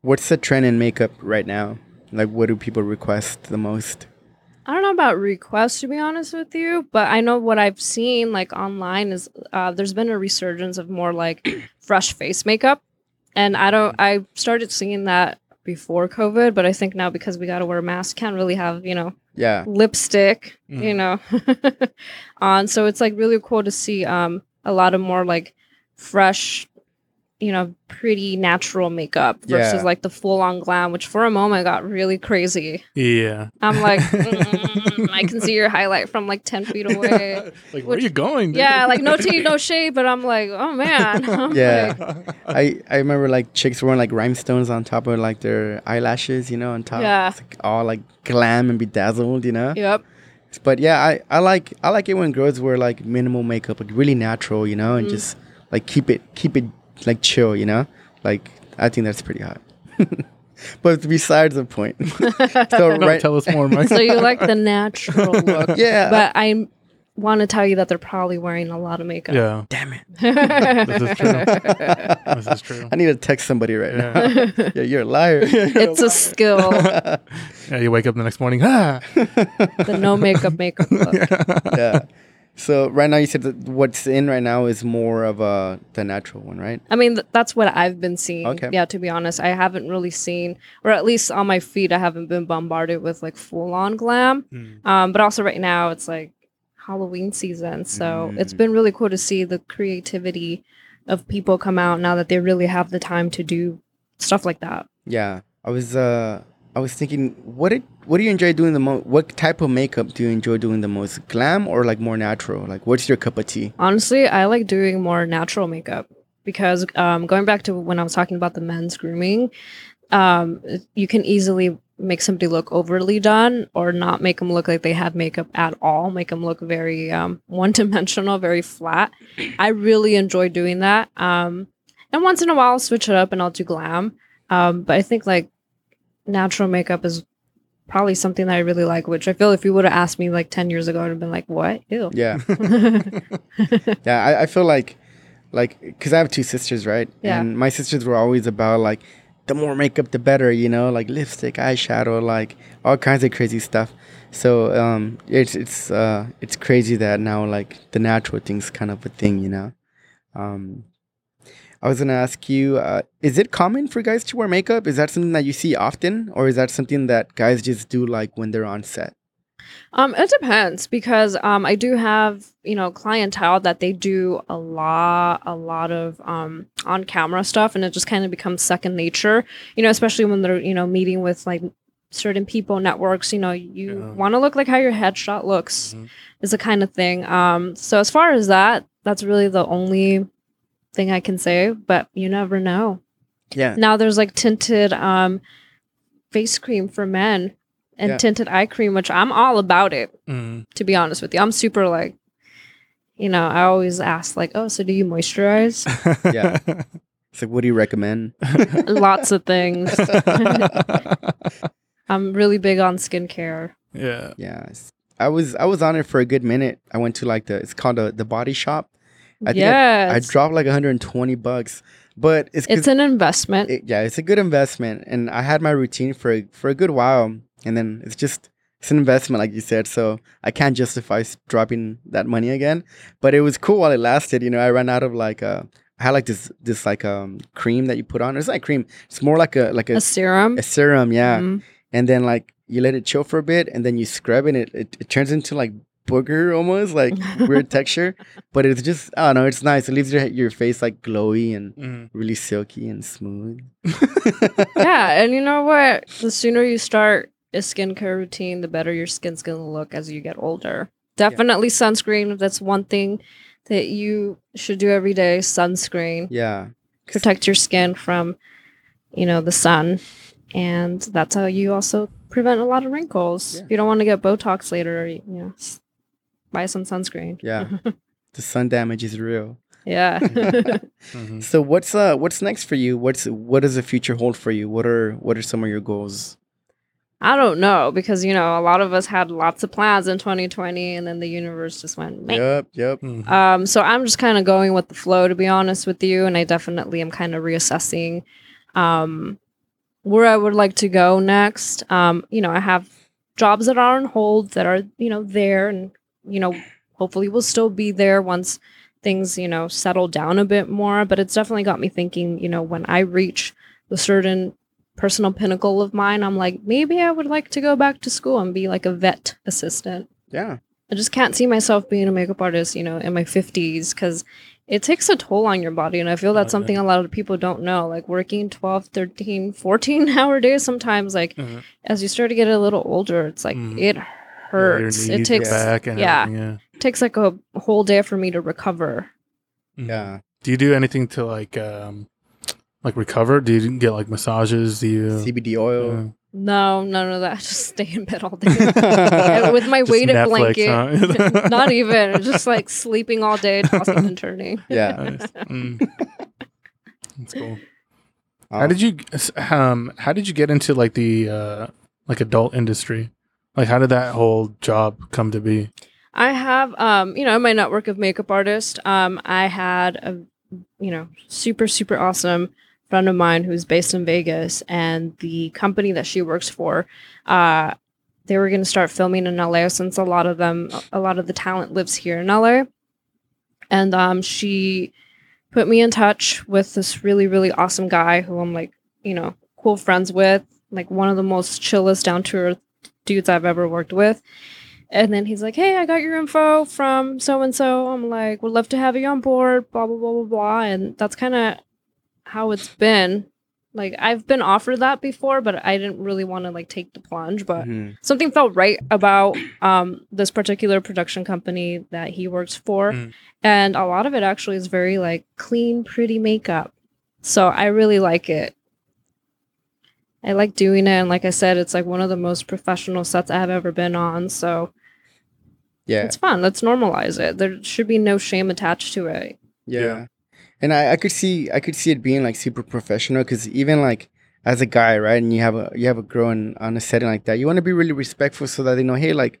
What's the trend in makeup right now? Like, what do people request the most? I don't know about requests to be honest with you, but I know what I've seen like online is uh, there's been a resurgence of more like fresh face makeup, and I don't. I started seeing that before COVID, but I think now because we got to wear a mask, can't really have you know Yeah. lipstick, you Mhm. know, on. So it's like really cool to see um a lot of more like fresh, you know, pretty natural makeup versus Yeah. like the full on glam, which for a moment got really crazy. Yeah. I'm like, mm, I can see your highlight from like 10 feet away. like, where are you going? dude? Yeah, like no tea, no shade, but I'm like, oh man. I'm Yeah. like, I, I remember like chicks wearing like rhinestones on top of like their eyelashes, you know, on top. Yeah. It's like all like glam and bedazzled, you know. yep. But yeah, I, I like I like it when girls wear like minimal makeup, like really natural, you know, and Mm. just like keep it keep it like chill, you know. Like I think that's pretty hot. but besides the point. so No, right, tell us more, Mike. So you like the natural look. yeah. But I want to tell you that they're probably wearing a lot of makeup. yeah, damn it. this is true. This is true. I need to text somebody right now. Yeah. Yeah, you're a liar. it's a skill. yeah, you wake up the next morning. Ah, The no makeup makeup look. yeah. So right now you said that what's in right now is more of a the natural one, right? I mean, th- that's what I've been seeing. Okay. Yeah, to be honest, I haven't really seen, or at least on my feed, I haven't been bombarded with like full on glam. Mm. Um, but also right now it's like Halloween season, so it's been really cool to see the creativity of people come out now that they really have the time to do stuff like that. Yeah. I was uh I was thinking what did what do you enjoy doing the most what type of makeup do you enjoy doing the most? Glam or like more natural? Like what's your cup of tea? Honestly, I like doing more natural makeup. because um, going back to when I was talking about the men's grooming, um, you can easily make somebody look overly done or not make them look like they have makeup at all, make them look very um, one dimensional, very flat. I really enjoy doing that. Um, and once in a while, I'll switch it up and I'll do glam. Um, but I think like natural makeup is probably something that I really like, which I feel if you would have asked me like 10 years ago, I'd have been like, what? Ew. Yeah. yeah, I, I feel like, like, because I have two sisters, right? Yeah. And my sisters were always about like, the more makeup, the better, you know, like lipstick, eyeshadow, like all kinds of crazy stuff. So um, it's it's uh, it's crazy that now like the natural thing's kind of a thing, you know. Um, I was gonna ask you, uh, is it common for guys to wear makeup? Is that something that you see often, or is that something that guys just do like when they're on set? Um, it depends because um, I do have you know clientele that they do a lot, a lot of um on camera stuff, and it just kind of becomes second nature. You know, especially when they're you know meeting with like certain people, networks. You know, you Yeah. want to look like how your headshot looks Mhm. is the kind of thing. Um, so as far as that, that's really the only thing I can say. But you never know. Yeah. Now there's like tinted um face cream for men and Yeah. tinted eye cream, which I'm all about it Mm. to be honest with you. I'm super like, you know, I always ask like, oh, so do you moisturize? Yeah. It's like, what do you recommend? Lots of things. I'm really big on skincare. yeah. Yeah, I was I was on it for a good minute. I went to like the it's called the the Body Shop. I think I, I dropped like 120 bucks, but it's, it's an investment. it- yeah, it's a good investment, and I had my routine for a, for a good while, and then it's just it's an investment, like you said. So I can't justify dropping that money again. But it was cool while it lasted. You know, I ran out of like uh, I had like this this like um cream that you put on. It's not cream. It's more like a like a, a serum. a serum, yeah. Mhm. And then like you let it chill for a bit, and then you scrub it. It it, it turns into like booger almost like weird texture, but it's just I don't know. It's nice. It leaves your your face like glowy and Mm. really silky and smooth. yeah, and you know what? The sooner you start a skincare routine, the better your skin's gonna look as you get older. Definitely sunscreen. That's one thing that you should do every day. Sunscreen. Yeah. protect your skin from you know the sun and that's how you also prevent a lot of wrinkles Yeah. you don't want to get botox later you know s- buy some sunscreen Yeah. the sun damage is real. yeah Mhm. So what's uh what's next for you? What's what does the future hold for you? What are what are some of your goals? i don't know because you know a lot of us had lots of plans in 2020 and then the universe just went meh. Yep, yep. Mhm. Um, so I'm just kind of going with the flow, to be honest with you, and I definitely am kind of reassessing um, where I would like to go next. Um, you know, I have jobs that are on hold that are you know there, and you know, hopefully will still be there once things you know settle down a bit more. But it's definitely got me thinking. You know, when I reach the certain personal pinnacle of mine, I'm like, maybe I would like to go back to school and be like a vet assistant. Yeah. I just can't see myself being a makeup artist, you know, in my 50s because it takes a toll on your body. And I feel that's Oh, yeah. something a lot of people don't know. Like working 12, 13, 14 hour days sometimes, like Mhm. as you start to get a little older, it's like Mhm. it hurts. knees, it takes, your back and yeah. yeah. it takes like a whole day for me to recover. Mhm. Yeah. Do you do anything to like um like recover? Do you get like massages? Do you CBD oil. Yeah. No, none of that. Just stay in bed all day. With my Just weighted Netflix, blanket. huh? Not even. Just like sleeping all day, tossing and turning. Yeah. Nice. Mm. That's cool. How Um, did you um how did you get into like the uh like adult industry? Like how did that whole job come to be? I have, um, you know, my network of makeup artists. Um, I had a, you know, super super awesome friend of mine who's based in Vegas, and the company that she works for, uh, they were going to start filming in LA since a lot of them, a lot of the talent lives here in LA, and um, she put me in touch with this really really awesome guy who I'm like, you know, cool friends with, like one of the most chillest down to earth dudes I've ever worked with. And then he's like, "Hey, I got your info from so and so." I'm like, "Would love to have you on board." Blah blah blah blah blah, and that's kind of how it's been Like I've been offered that before, but I didn't really want to like take the plunge. But Mhm. something felt right about um this particular production company that he works for, Mm. and a lot of it actually is very like clean, pretty makeup. So I really like it. I like doing it, and like I said, it's like one of the most professional sets I've ever been on. So Yeah. it's fun. Let's normalize it. There should be no shame attached to it. Yeah. Yeah. And I, I could see I could see it being like super professional because even like as a guy, right, and you have a you have a girl in, on a setting like that, you want to be really respectful so that they know, hey, like,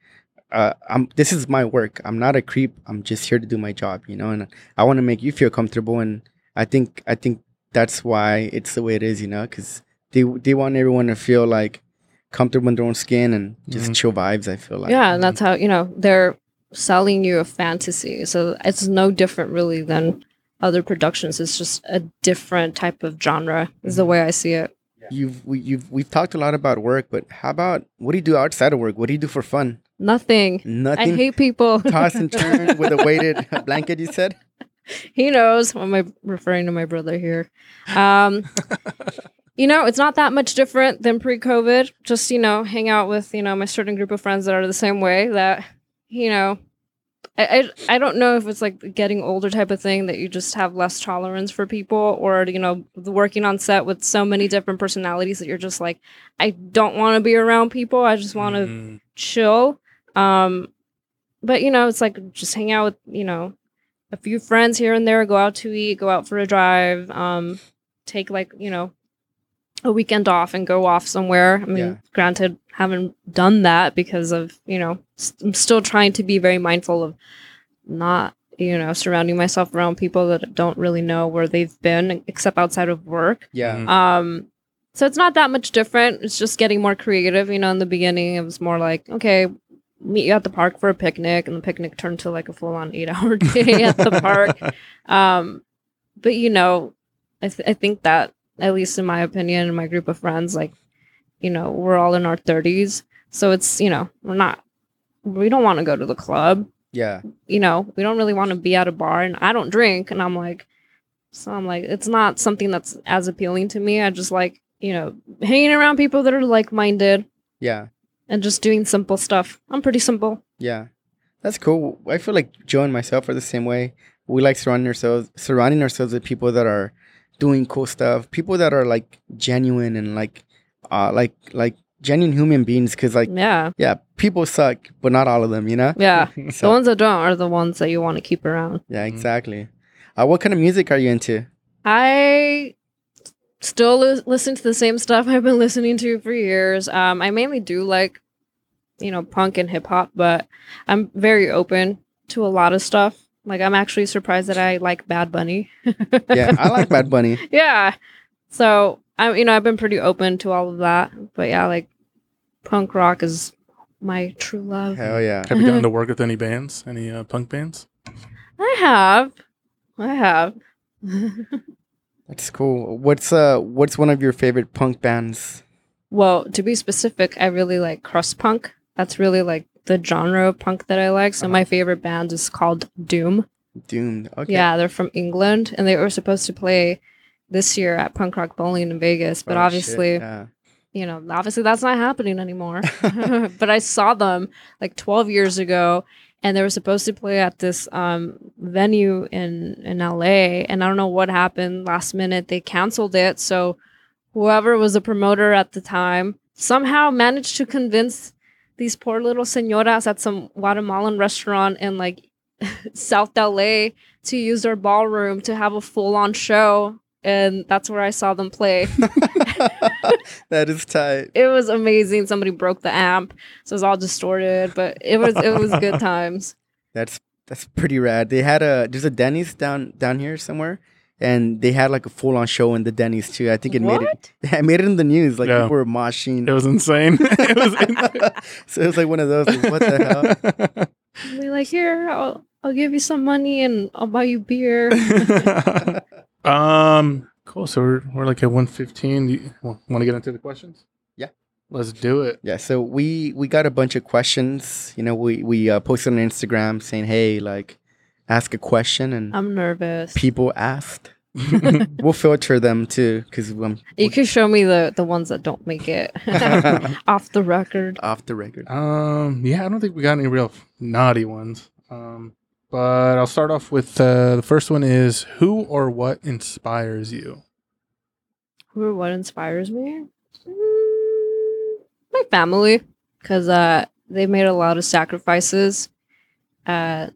uh, I'm this is my work. I'm not a creep. I'm just here to do my job, you know. And I want to make you feel comfortable. And I think I think that's why it's the way it is, you know, because they they want everyone to feel like comfortable in their own skin and just Mhm. chill vibes. I feel like. yeah, and that's how you know they're selling you a fantasy. So it's no different really than other productions. It's just a different type of genre. Is the way I see it. You've we, you've we've talked a lot about work, but how about what do you do outside of work? What do you do for fun? Nothing. Nothing. I hate people. toss and turn with a weighted blanket. You said. he knows. Am I referring to my brother here? Um, you know, it's not that much different than pre-COVID. Just you know, hang out with you know my certain group of friends that are the same way. That you know, I I, I don't know if it's like getting older type of thing that you just have less tolerance for people, or you know, working on set with so many different personalities that you're just like, I don't want to be around people. I just want to Mm. chill. Um, but you know, it's like just hang out with you know a few friends here and there, go out to eat, go out for a drive, um, take like you know a weekend off and go off somewhere. I mean, Yeah. granted, haven't done that because of you know I'm still trying to be very mindful of not you know surrounding myself around people that don't really know where they've been except outside of work. Yeah. Mhm. Um, so it's not that much different. It's just getting more creative. You know, in the beginning, it was more like, okay, meet you at the park for a picnic, and the picnic turned to like a full on eight hour day at the park. Um, but you know, I, th- I think that at least in my opinion, and my group of friends, like, you know, we're all in our thirties, so it's you know, we're not, we don't want to go to the club. Yeah. You know, we don't really want to be at a bar, and I don't drink, and I'm like, so I'm like, it's not something that's as appealing to me. I just like, you know, hanging around people that are like minded Yeah. and just doing simple stuff. I'm pretty simple. Yeah. That's cool. I feel like Joe and myself are the same way. We like surrounding ourselves surrounding ourselves with people that are doing cool stuff, people that are like genuine and like uh like like genuine human beings because like Yeah. yeah, people suck, but not all of them, you know? Yeah. the ones that don't are the ones that you want to keep around. yeah, Mhm. exactly. Uh, what kind of music are you into? I still li- listen to the same stuff I've been listening to for years. Um, I mainly do like, you know, punk and hip hop, but I'm very open to a lot of stuff. Like, I'm actually surprised that I like Bad Bunny. Yeah, I like Bad Bunny. yeah. So I, you know, I've been pretty open to all of that. But yeah, like punk rock is my true love. Hell yeah. Have you gotten to work with any bands? Any uh, punk bands? I have, I have. That's cool. What's uh what's one of your favorite punk bands? well, to be specific, I really like crust punk. That's really like the genre of punk that I like. So Uh-huh. my favorite band is called Doom. Doomed. Okay. Yeah, they're from England, and they were supposed to play this year at Punk Rock Bowling in Vegas, but Oh, shit, obviously. yeah. you know, obviously that's not happening anymore. but I saw them like 12 years ago and they were supposed to play at this um, venue in in LA and I don't know what happened last minute they canceled it. So whoever was the promoter at the time somehow managed to convince these poor little señoras at some Guatemalan restaurant in like South LA to use their ballroom to have a full-on show and that's where I saw them play that is tight. it was amazing. Somebody broke the amp, so it was all distorted, but it was it was good times. That's that's pretty rad. They had a there's a Denny's down down here somewhere, and they had like a full on show in the Denny's too. I think it made it. It made it in the news. Like Yeah. people were moshing. It was insane. it was so it was like one of those. Like, what the hell? Be like, here, I'll I'll give you some money and I'll buy you beer. um, cool. So we're, we're like at 115. Do you want to get into the questions? Yeah. Let's do it. Yeah. So we we got a bunch of questions. You know, we we uh, posted on Instagram saying, hey, like, ask a question, and I'm nervous. people asked. we'll filter them too, because um, You could show me the the ones that don't make it off the record. off the record. Um, yeah, I don't think we got any real naughty ones. Um, but I'll start off with uh, the first one is who or what inspires you? Who or what inspires me? Mm, my family, because uh, they made a lot of sacrifices, uh,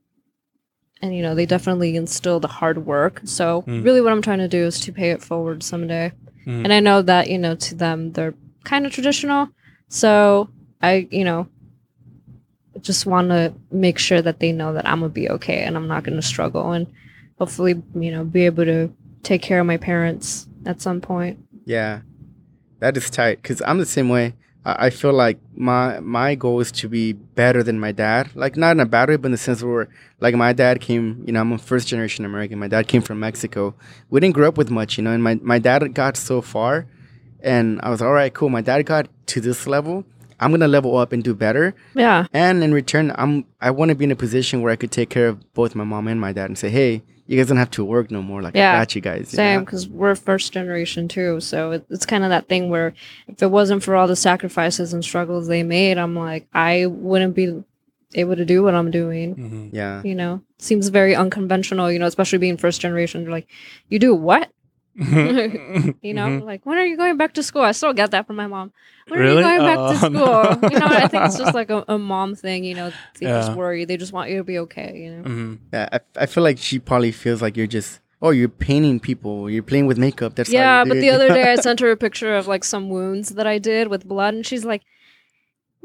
and you know they definitely instill the hard work. So Mm. really, what I'm trying to do is to pay it forward someday. Mm. And I know that you know to them they're kind of traditional, so I you know just want to make sure that they know that I'm gonna be okay and I'm not gonna struggle and hopefully you know be able to take care of my parents at some point. Yeah, that is tight. Cause I'm the same way. I, feel like my my goal is to be better than my dad. Like not in a bad way, but in the sense where like my dad came. You know, I'm a first generation American. My dad came from Mexico. We didn't grow up with much, you know. And my my dad got so far, and I was all right, cool. My dad got to this level. I'm gonna level up and do better. Yeah, And in return, I'm I want to be in a position where I could take care of both my mom and my dad and say, hey, you guys don't have to work no more. Like Yeah. I got you guys. you same because we're first generation too. So it, it's kind of that thing where if it wasn't for all the sacrifices and struggles they made, I'm like I wouldn't be able to do what I'm doing. Mhm. Yeah. You know, seems very unconventional. You know, especially being first generation. You're like, you do what? You know, Mhm. like when are you going back to school? I still get that from my mom. When Really? are you going back to Oh, school? no. You know, I think it's just like a, a mom thing. You know, they Yeah. just worry. They just want you to be okay. You know. Mhm. Yeah, I, I feel like she probably feels like you're just oh you're painting people, you're playing with makeup. That's all Yeah, you but do." the other day I sent her a picture of like some wounds that I did with blood, and she's like,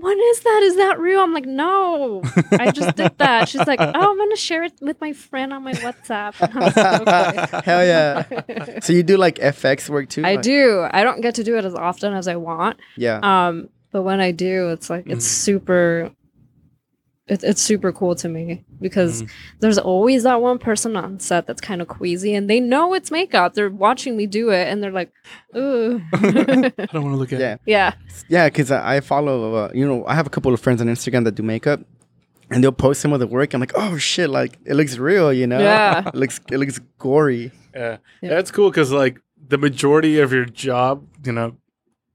"What is that? Is that real?" I'm like, "No, I just did that." She's like, "Oh, I'm gonna share it with my friend on my WhatsApp." And I was like, "Okay." Hell yeah! so you do like FX work too? I Like- do. I don't get to do it as often as I want. Yeah, Um, but when I do, it's like it's Mhm. super. It, it's super cool to me because Mhm. there's always that one person on set that's kind of queasy, and they know it's makeup. They're watching me do it, and they're like, "Ooh." I don't want to look at yeah, yeah. yeah. Because I, I follow, uh, you know, I have a couple of friends on Instagram that do makeup, and they'll post some of the work. I'm like, oh shit, like it looks real, you know? Yeah. it looks it looks gory. Yeah, Yeah. that's cool because like the majority of your job, you know,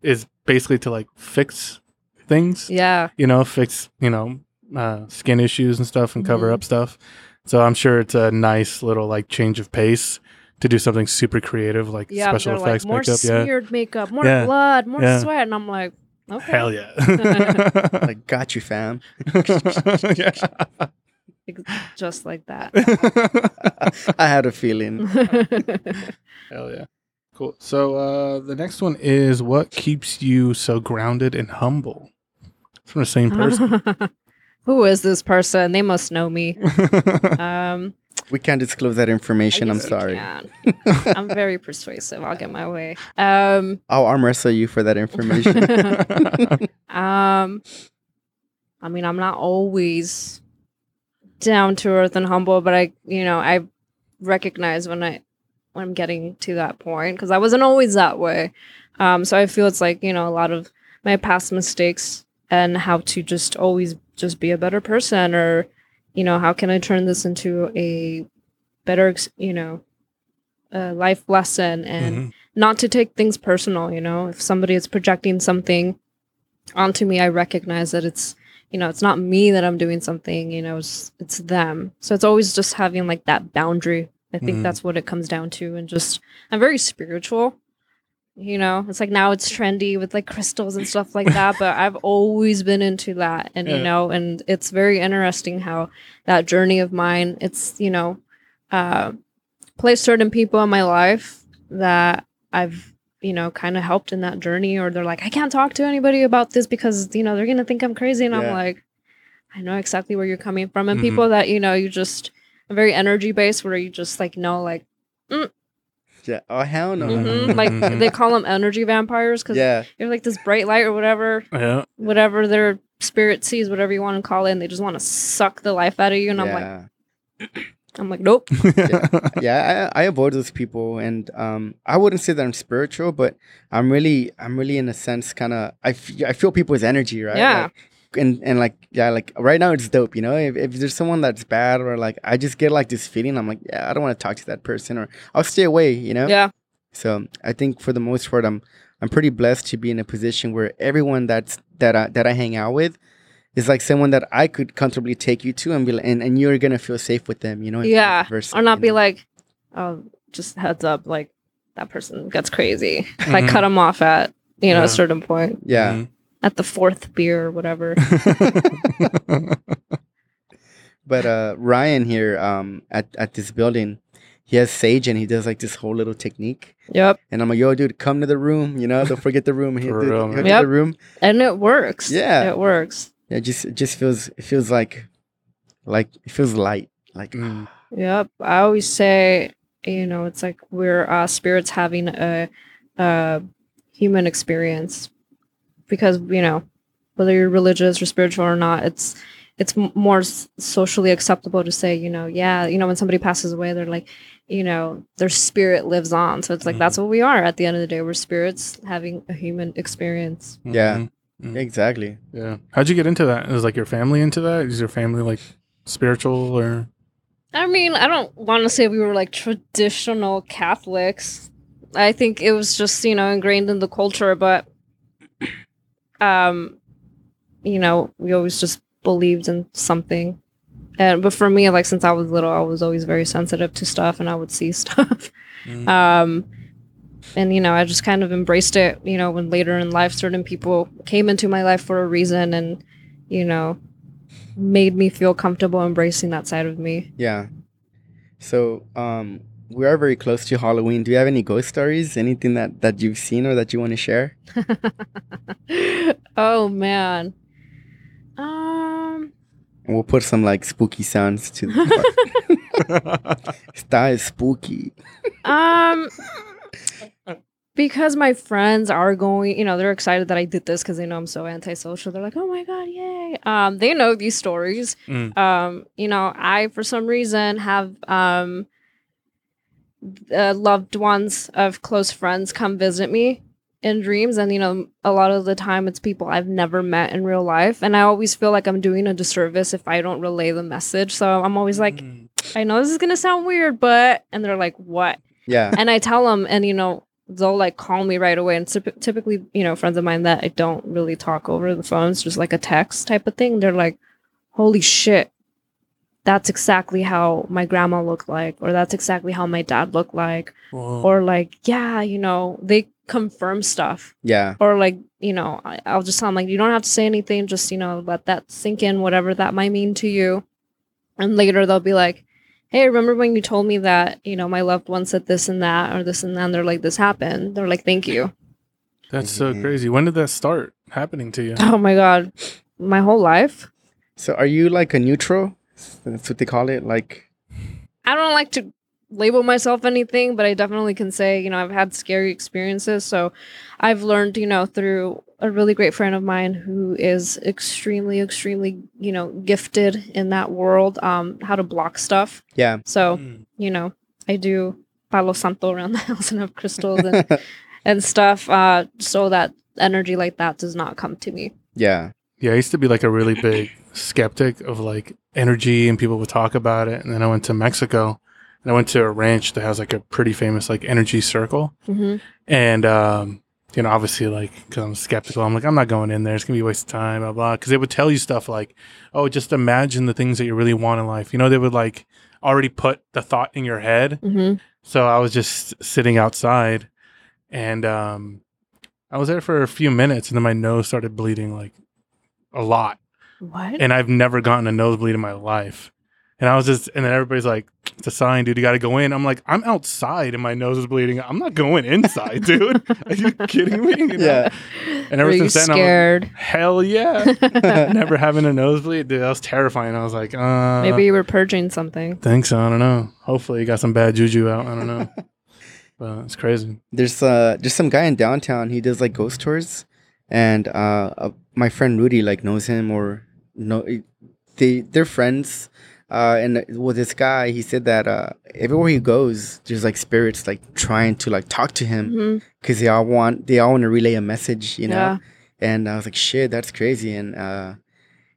is basically to like fix things. Yeah. You know, fix you know uh, skin issues and stuff, and cover Mhm. up stuff. So I'm sure it's a nice little like change of pace to do something super creative like Yeah. special effects like, more makeup. Yeah, smeared makeup, more Yeah. blood, more Yeah. sweat. And I'm like, okay. hell yeah. Like, got you, fam. yeah. Just like that. I had a feeling. Hell yeah. Cool. So uh the next one is what keeps you so grounded and humble? It's from the same person. Who is this person? They must know me. Um, We can't disclose that information. I'm sorry. I'm very persuasive. I'll get my way. Um, I'll arm wrestle you for that information. um, I mean, I'm not always down to earth and humble, but I, you know, I recognize when I when I'm getting to that point because I wasn't always that way. Um, so I feel it's like you know a lot of my past mistakes and how to just always just be a better person or you know how can I turn this into a better you know a life lesson and Mhm. not to take things personal you know if somebody is projecting something onto me i recognize that it's you know it's not me that i'm doing something you know it's it's them so it's always just having like that boundary i think Mhm. that's what it comes down to and just i'm very spiritual you know it's like now it's trendy with like crystals and stuff like that but i've always been into that and Yeah. you know and it's very interesting how that journey of mine it's you know uh placed certain people in my life that I've, you know, kind of helped in that journey, or they're like, I can't talk to anybody about this because, you know, they're going to think I'm crazy. And I'm like, I know exactly where you're coming from. And Mhm. people that, you know, you just, very energy based where you just like know, like, yeah. Oh hell no. Mhm. mhm, like Mhm. they call them energy vampires because Yeah. you're like this bright light or whatever, Yeah. whatever their spirit sees, whatever you want to call it. And they just want to suck the life out of you. And I'm like. I'm like, nope. yeah, I, I avoid those people, and um, I wouldn't say that I'm spiritual, but I'm really, I'm really in a sense, kind of, I, f- I feel people's energy, right? Yeah. Like, and and like yeah, like right now it's dope. You know, if, if there's someone that's bad or like I just get like this feeling, I'm like, yeah, I don't want to talk to that person or I'll stay away. You know. Yeah. So I think for the most part, I'm I'm pretty blessed to be in a position where everyone that's that I, that I hang out with is like someone that I could comfortably take you to and be like, and, and you're gonna feel safe with them. You know. Yeah. versa, Or not be know? like, oh, just heads up, like that person gets crazy. Like Mhm. cut them off at you know Yeah. a certain point, Yeah. Mhm. At the fourth beer or whatever. But uh, Ryan here um, at, at this building, he has sage and he does like this whole little technique. yep. And I'm like, yo, dude, come to the room. You know, don't forget the room. He For did- real, he Yep. the room. And it works. Yeah. It works. Yeah, it just it just feels it feels like like it feels light. Like Mm. Yep. I always say, you know, it's like we're uh, spirits having a, a human experience because, you know, whether you're religious or spiritual or not, it's it's more socially acceptable to say, you know, yeah, you know, when somebody passes away, they're like, you know, their spirit lives on. So it's like that's what we are at the end of the day. We're spirits having a human experience. Yeah. Mhm. Mhm. exactly. Yeah. How'd you get into that? Is like your family into that? Is your family like spiritual or? I mean, I don't want to say we were like traditional Catholics. I think it was just, you know, ingrained in the culture, but um you know, we always just believed in something. And but for me, like since I was little, I was always very sensitive to stuff and I would see stuff. Mm. Um and you know, I just kind of embraced it, you know, when later in life certain people came into my life for a reason and you know, made me feel comfortable embracing that side of me. Yeah. So um we are very close to Halloween. Do you have any ghost stories? Anything that that you've seen or that you want to share? oh man. Um we'll put some like spooky sounds to the That is spooky. um because my friends are going, you know, they're excited that I did this because they know I'm so antisocial. They're like, "Oh my god, yay!" Um, they know these stories. Mm. Um, you know, I for some reason have um uh, loved ones of close friends come visit me in dreams, and you know, a lot of the time it's people I've never met in real life, and I always feel like I'm doing a disservice if I don't relay the message. So I'm always like, Mm. I know this is gonna sound weird, but and they're like, what? Yeah. and I tell them, and you know, they'll like call me right away. And typ- typically, you know, friends of mine that I don't really talk over the phone, it's just like a text type of thing. They're like, "Holy shit, that's exactly how my grandma looked like, or that's exactly how my dad looked like, Whoa. or like, yeah, you know, they confirm stuff, Yeah. or like, you know, I- I'll just tell them like, you don't have to say anything, just you know, let that sink in, whatever that might mean to you. And later they'll be like, hey, remember when you told me that, you know, my loved one said this and that or this and that? And they're like, this happened. They're like, thank you. That's so Mhm. crazy. When did that start happening to you? Oh my God. My whole life. So are you like a neutral? That's what they call it. Like I don't like to label myself anything, but I definitely can say, you know, I've had scary experiences. So I've learned, you know, through a really great friend of mine who is extremely, extremely, you know, gifted in that world, um, how to block stuff. yeah. So, Mm. you know, I do Palo Santo around the house and have crystals and, and stuff, uh, so that energy like that does not come to me. yeah. Yeah, I used to be like a really big skeptic of like energy and people would talk about it. And then I went to Mexico and I went to a ranch that has like a pretty famous like energy circle. hmm And, um, you know, obviously, like, because I'm skeptical, I'm like, I'm not going in there. It's going to be a waste of time, blah, blah. Because they would tell you stuff like, oh, just imagine the things that you really want in life. You know, they would like already put the thought in your head. hmm So I was just sitting outside and um, I was there for a few minutes and then my nose started bleeding like a lot. What? And I've never gotten a nosebleed in my life. And I was just, and then everybody's like, it's a sign, dude. You got to go in. I'm like, I'm outside and my nose is bleeding. I'm not going inside, dude. Are you kidding me? You know? Yeah. And ever Were since then, I'm like, scared? hell yeah. Never having a nosebleed, dude. That was terrifying. I was like, uh, Maybe you were purging something. Thanks. so. I don't know. Hopefully, you got some bad juju out. I don't know. but it's crazy. There's uh just some guy in downtown. He does like ghost tours, and uh, uh my friend Rudy like knows him or no they they're friends. Uh, and with this guy, he said that uh, everywhere he goes, there's like spirits like trying to like talk to him because they all want they all want to relay a message, you know. Yeah. And I was like, shit, that's crazy. And uh,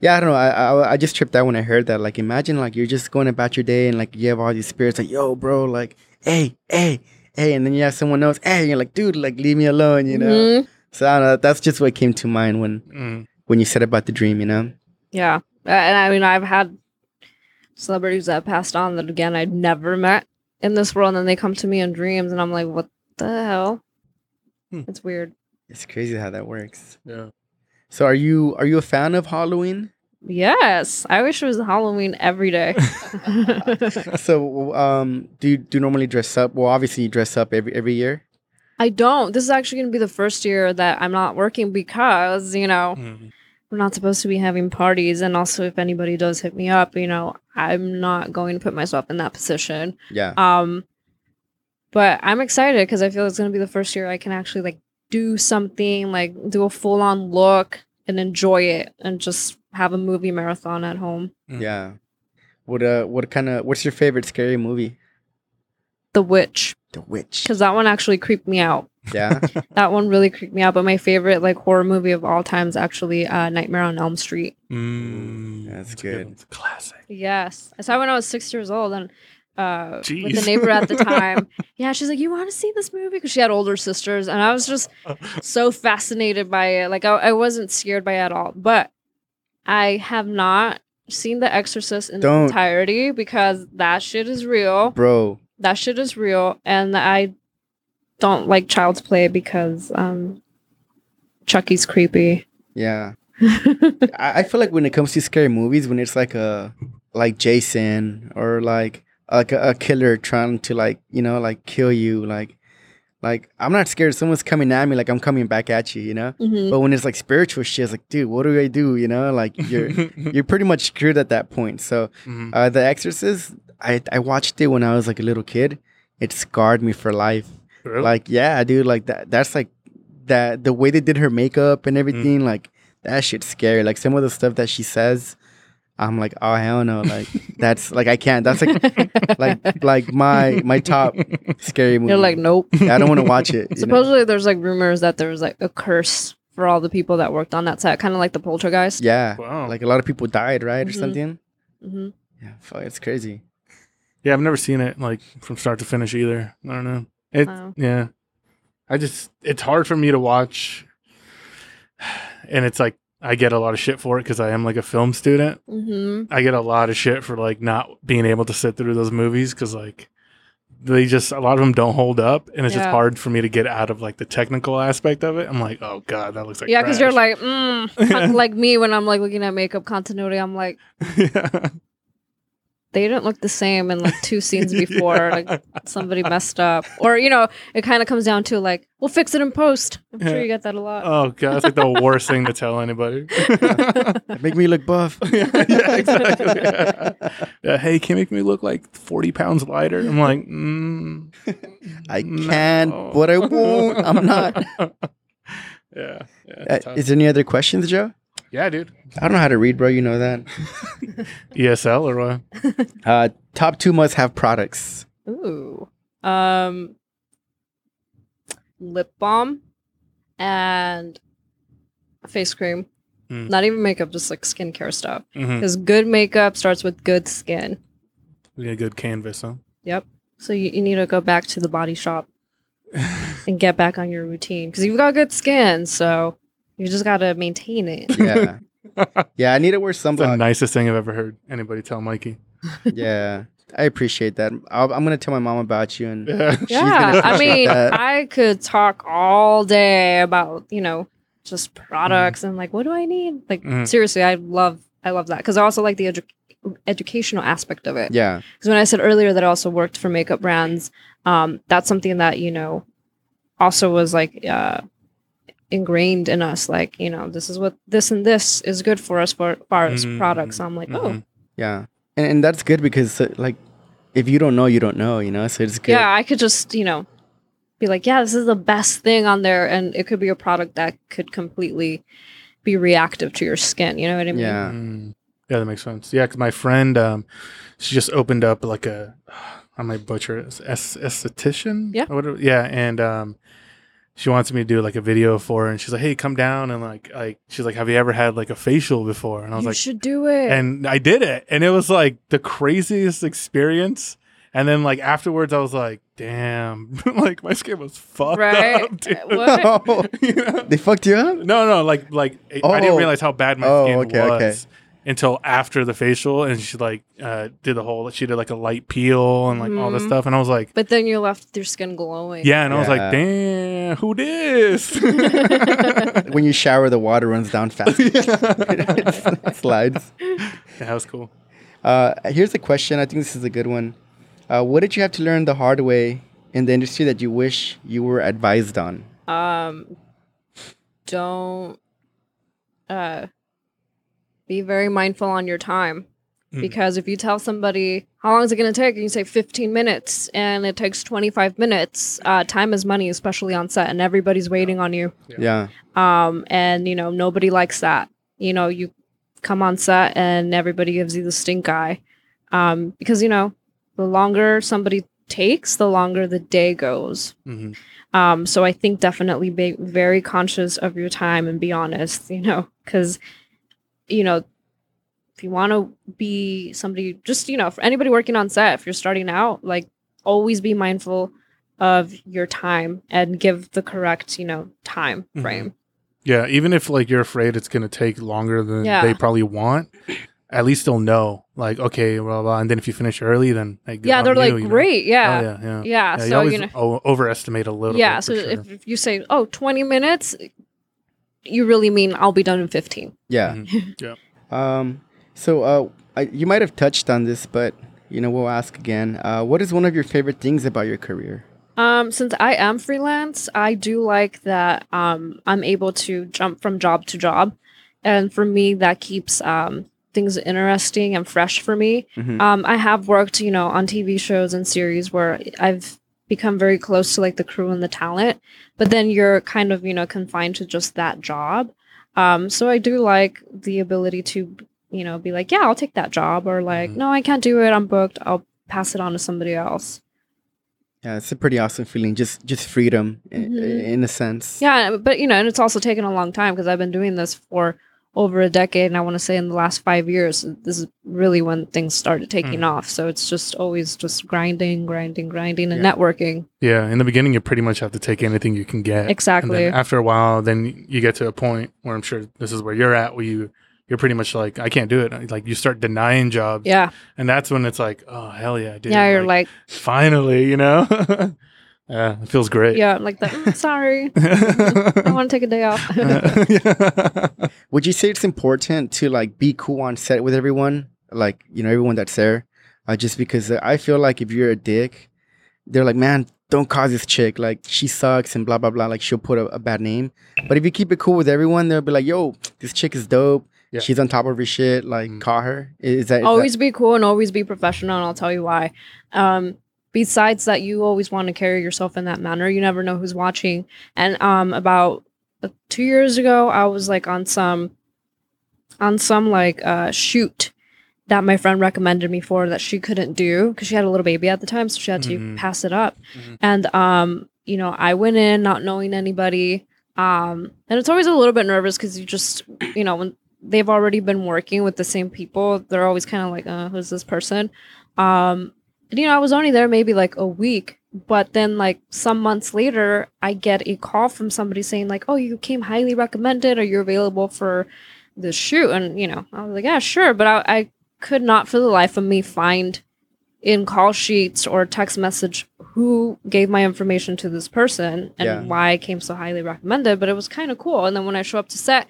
Yeah, I don't know. I, I I just tripped out when I heard that. Like, imagine like you're just going about your day and like you have all these spirits like, yo, bro, like, hey, hey, hey, and then you have someone else, hey, and you're like, dude, like, leave me alone, you know. Mhm. So I don't know. That's just what came to mind when Mm. when you said about the dream, you know. Yeah. And I mean, I've had celebrities that passed on that, again, I'd never met in this world. And then they come to me in dreams, and I'm like, what the hell? Hmm. It's weird. It's crazy how that works. Yeah. So are you are you a fan of Halloween? Yes. I wish it was Halloween every day. so um, do you do you normally dress up? Well, obviously you dress up every every year. I don't. This is actually going to be the first year that I'm not working because, you know, Mm. We're not supposed to be having parties. And also, if anybody does hit me up, you know, I'm not going to put myself in that position. Yeah. Um, but I'm excited because I feel it's going to be the first year I can actually like do something, like do a full on look and enjoy it and just have a movie marathon at home. Mm. Yeah. What uh what kind of what's your favorite scary movie? The Witch, The Witch. because that one actually creeped me out. Yeah. That one really creeped me out. But my favorite like horror movie of all time is actually uh, Nightmare on Elm Street. Mm. That's a good. one. It's a classic. Yes, I saw it when I was six years old, and uh, with the neighbor at the time. yeah, she's like, "You want to see this movie?" Because she had older sisters, and I was just so fascinated by it. Like I, I wasn't scared by it at all. But I have not seen The Exorcist in Don't. entirety because that shit is real. Bro. That shit is real, and I don't like Child's Play because um, Chucky's creepy. Yeah. I, I feel like when it comes to scary movies, when it's like a like Jason or like like a, a killer trying to like you know like kill you, like like I'm not scared. Someone's coming at me, like I'm coming back at you, you know. Mhm. But when it's like spiritual shit, it's like, dude, what do I do? You know, like you're you're pretty much screwed at that point. So Mhm. uh, The Exorcist, I I watched it when I was like a little kid. It scarred me for life. Really? Like, yeah, dude, like that. That's like that. The way they did her makeup and everything, like that shit's scary. Like some of the stuff that she says, I'm like, oh hell no, like that's like I can't. That's like like like my my top scary movie. You're like, nope. I don't want to watch it. you know? Supposedly, there's like rumors that there was like a curse for all the people that worked on that set, kind of like the poltergeist. Yeah, Wow. like a lot of people died, right, or Mhm. something. hmm Yeah, fuck, it's crazy. Yeah, I've never seen it like from start to finish either. I don't know. It Wow. yeah. I just it's hard for me to watch and it's like I get a lot of shit for it cuz I am like a film student. hmm I get a lot of shit for like not being able to sit through those movies cuz like they just a lot of them don't hold up and it's just hard for me to get out of like the technical aspect of it. I'm like, "Oh god, that looks like Yeah, because you're like, mm, like me when I'm like looking at makeup continuity. I'm like, yeah. They didn't look the same in like two scenes before. Yeah. Like somebody messed up, or you know, it kind of comes down to like, we'll fix it in post. I'm sure you get that a lot. Oh god, that's like the worst thing to tell anybody. Make me look buff. yeah, yeah, exactly. Yeah. Yeah, hey, can you make me look like 40 pounds lighter? I'm like, mm, I no. can, but I won't. I'm not. yeah. Yeah, Uh, is there any other questions, Joe? Yeah, dude. I don't know how to read, bro. You know that. ESL or what? Uh, top two must have products. Ooh, um, lip balm and face cream. Mm. Not even makeup, just like skincare stuff. Mm-hmm. Because good makeup starts with good skin. We got a good canvas, huh? Yep. So you, you need to go back to the body shop and get back on your routine because you've got good skin. So you just got to maintain it. Yeah, yeah. I need to wear It's the nicest thing I've ever heard anybody tell Mikey. yeah, I appreciate that. I'll, I'm gonna tell my mom about you, and Yeah. She's yeah. I mean, that. I could talk all day about, you know, just products and like, what do I need? Like, Mhm. seriously, I love, I love that because I also like the edu- educational aspect of it. yeah, Because when I said earlier that I also worked for makeup brands, um, that's something that you know also was like uh, ingrained in us. Like you know, this is what this and this is good for us for far as Mhm, products. I'm like, oh mhm. yeah, and, and that's good because uh, like if you don't know, you don't know. You know, so it's good. yeah, I could just you know be like, yeah, this is the best thing on there, and it could be a product that could completely be reactive to your skin. You know what I mean? Yeah. Mm. Yeah, that makes sense. Yeah, because my friend, um, she just opened up like a, I might butcher it, es- esthetician. Yeah. Or whatever. Yeah, and um, she wants me to do like a video for her, and she's like, "Hey, come down and like like she's like, have you ever had like a facial before?" And I was like, you like, should do it. and I did it, and it was like the craziest experience. And then like afterwards, I was like, "Damn, like my skin was fucked Right? up." Dude. Uh, what? Oh, You know? they fucked you up? No, no, like like I Oh. didn't realize how bad my Oh, skin okay, was okay. Until after the facial, and she like uh, did the whole. She did like a light peel and like all this Mhm. stuff, and I was like, but then you're left with your skin glowing. yeah, and I was like, damn, who this? When you shower, the water runs down fast. It slides. Yeah, that was cool. Uh, here's a question. I think this is a good one. Uh, what did you have to learn the hard way in the industry that you wish you were advised on? um don't uh be very mindful on your time. Mhm. because if you tell somebody how long is it going to take? and you say 15 minutes and it takes 25 minutes uh, time is money especially on set and everybody's waiting on you. Yeah. um, and you know nobody likes that. You know you come on set and everybody gives you the stink eye. Um, because you know the longer somebody takes the longer the day goes. Mhm. um, so I think definitely be very conscious of your time and be honest, you know, because, you know, if you want to be somebody, just, you know, for anybody working on set, if you're starting out, like always be mindful of your time and give the correct, you know, time Mhm. frame. Yeah, even if like you're afraid it's gonna take longer than Yeah. they probably want, at least they'll know. Like, okay, blah blah. blah. And then if you finish early, then like, Yeah, they're you, like, you know? great. Oh, Yeah. yeah, yeah. Yeah. Yeah, you so, always you know, o- overestimate a little. yeah. So sure. if, if you say, oh, 20 minutes, you really mean I'll be done in 15. Yeah. Mhm. Yeah. Um, so uh, I, you might have touched on this, but you know we'll ask again. Uh, what is one of your favorite things about your career? Um, since I am freelance, I do like that um, I'm able to jump from job to job, and for me, that keeps um, things interesting and fresh for me. Mhm. Um, I have worked, you know, on TV shows and series where I've become very close to like the crew and the talent, but then you're kind of, you know, confined to just that job. Um, so I do like the ability to, you know, be like, yeah, I'll take that job, or like, Mhm. no, I can't do it, I'm booked, I'll pass it on to somebody else. Yeah, it's a pretty awesome feeling. Just just freedom i- Mhm. in a sense. Yeah, but you know, and it's also taken a long time because I've been doing this for over a decade, and I want to say in the last five years, this is really when things started taking Mhm. off. So it's just always just grinding, grinding, grinding, and Yeah. networking. Yeah, in the beginning, you pretty much have to take anything you can get. Exactly. after a while, then you get to a point where I'm sure this is where you're at, where you you're pretty much like, I can't do it. Like you start denying jobs, Yeah, and that's when it's like, oh hell yeah, did. yeah. You're like, finally, you know. yeah, it feels great. yeah, I'm like that. "Mm, sorry, I want to take a day off. yeah. Would you say it's important to like be cool on set with everyone, like you know everyone that's there, uh, just because uh, I feel like if you're a dick, they're like, man, don't cause this chick like she sucks and blah blah blah. Like she'll put a, a bad name. But if you keep it cool with everyone, they'll be like, yo, this chick is dope. Yeah. She's on top of her shit. Like Mm. call her. Is that is always be cool and always be professional and i'll tell you why um besides that you always want to carry yourself in that manner you never know who's watching and um about uh, two years ago i was like on some on some like uh shoot that my friend recommended me for that she couldn't do because she had a little baby at the time so she had to Mhm. pass it up Mhm. and um you know i went in not knowing anybody um and it's always a little bit nervous because you just you know when they've already been working with the same people they're always kind of like uh who's this person um you know i was only there maybe like a week but then like some months later i get a call from somebody saying like oh you came highly recommended are you available for the shoot and you know i was like yeah sure but i, I could not for the life of me find in call sheets or text message who gave my information to this person and Yeah. why I came so highly recommended, but it was kind of cool. And then when I show up to set,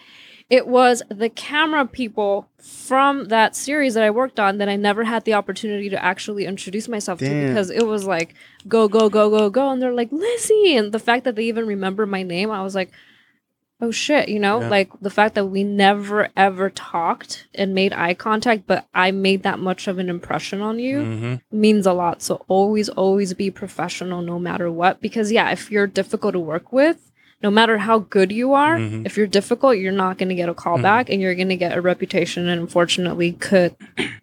it was the camera people from that series that I worked on that I never had the opportunity to actually introduce myself to because it was like go go go go go and they're like Lizzy and the fact that they even remember my name I was like oh shit you know Yeah. like the fact that we never ever talked and made eye contact but I made that much of an impression on you Mhm. means a lot. So always, always be professional no matter what. Because yeah, if you're difficult to work with, no matter how good you are, Mhm. if you're difficult, you're not going to get a call Mhm. back and you're going to get a reputation and unfortunately could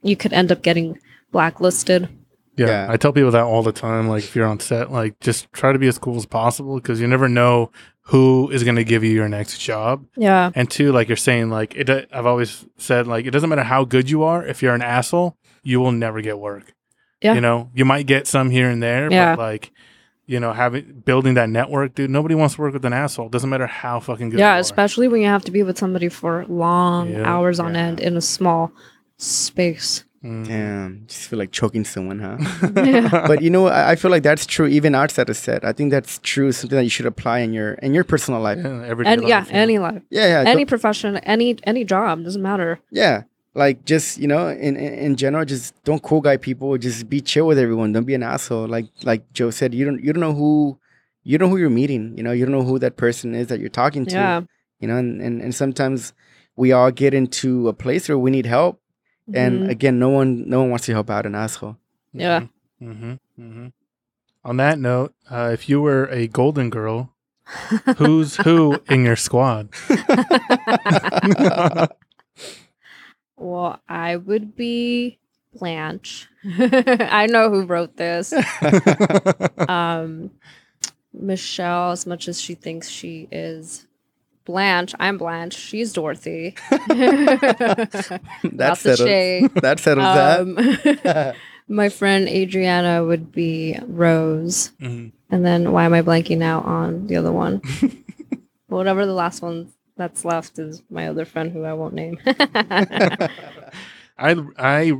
you could end up getting blacklisted. Yeah, Yeah. I tell people that all the time. Like, if you're on set, like, just try to be as cool as possible because you never know who is going to give you your next job. Yeah. And two, like you're saying, like it. I've always said, like, it doesn't matter how good you are. If you're an asshole, you will never get work. Yeah. You know, you might get some here and there, Yeah. but like, you know, having building that network, dude. Nobody wants to work with an asshole. Doesn't matter how fucking good. Yeah, you are. especially when you have to be with somebody for long Yeah. hours on Yeah. end in a small space. Mm. Damn, just feel like choking someone, huh? Yeah. but you know, I, I feel like that's true even outside of set. I think that's true. Something that you should apply in your in your personal life. Yeah, everyday And yeah, life, any life, Yeah, yeah, any don't- profession, any any job doesn't matter. yeah. Like just you know, in, in in general, just don't cool guy people. Just be chill with everyone. Don't be an asshole. Like like Joe said, you don't you don't know who you don't know who you're meeting. You know, you don't know who that person is that you're talking to. Yeah. You know, and, and and sometimes we all get into a place where we need help, and Mhm. again, no one no one wants to help out an asshole. Yeah. Mm-hmm. hmm On that note, uh, if you were a golden girl, who's who in your squad? well, I would be Blanche. I know who wrote this. Um, Michelle, as much as she thinks she is Blanche, I'm Blanche. She's Dorothy. that the settles shade. that settles Um, that. my friend Adriana would be Rose. Mhm. And then why am I blanking out on the other one? Whatever the last one that's left is my other friend who I won't name. I I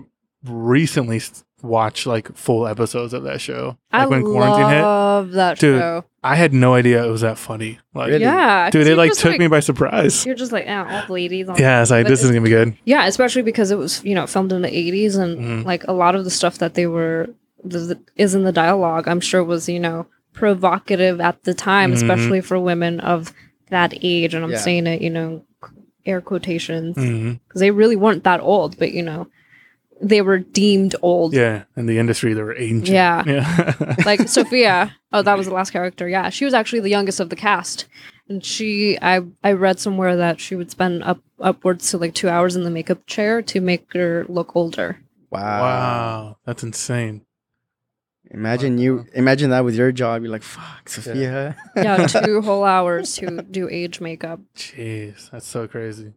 recently watched like full episodes of that show. Like I when quarantine hit, love that Dude, show. I had no idea it was that funny. Like, Really? Yeah, 'cause dude, it you're like took me by surprise. You're just like, yeah, old ladies. On Yeah, it's like But this is it's- gonna be good. Yeah, especially because it was you know filmed in the 80s and Mhm. like a lot of the stuff that they were the, the- is in the dialogue. I'm sure was you know provocative at the time, Mhm. especially for women of that age. And I'm Yeah. saying it, you know, air quotations because Mhm. they really weren't that old, but you know, they were deemed old. Yeah, in the industry they were ancient. Yeah. yeah. like Sophia. Oh, that was the last character. Yeah, she was actually the youngest of the cast, and she I I read somewhere that she would spend up upwards to like two hours in the makeup chair to make her look older. wow. wow, that's insane. Imagine you imagine that with your job. You're like, fuck, Sophia. Yeah, two whole hours to do age makeup. Jeez, that's so crazy.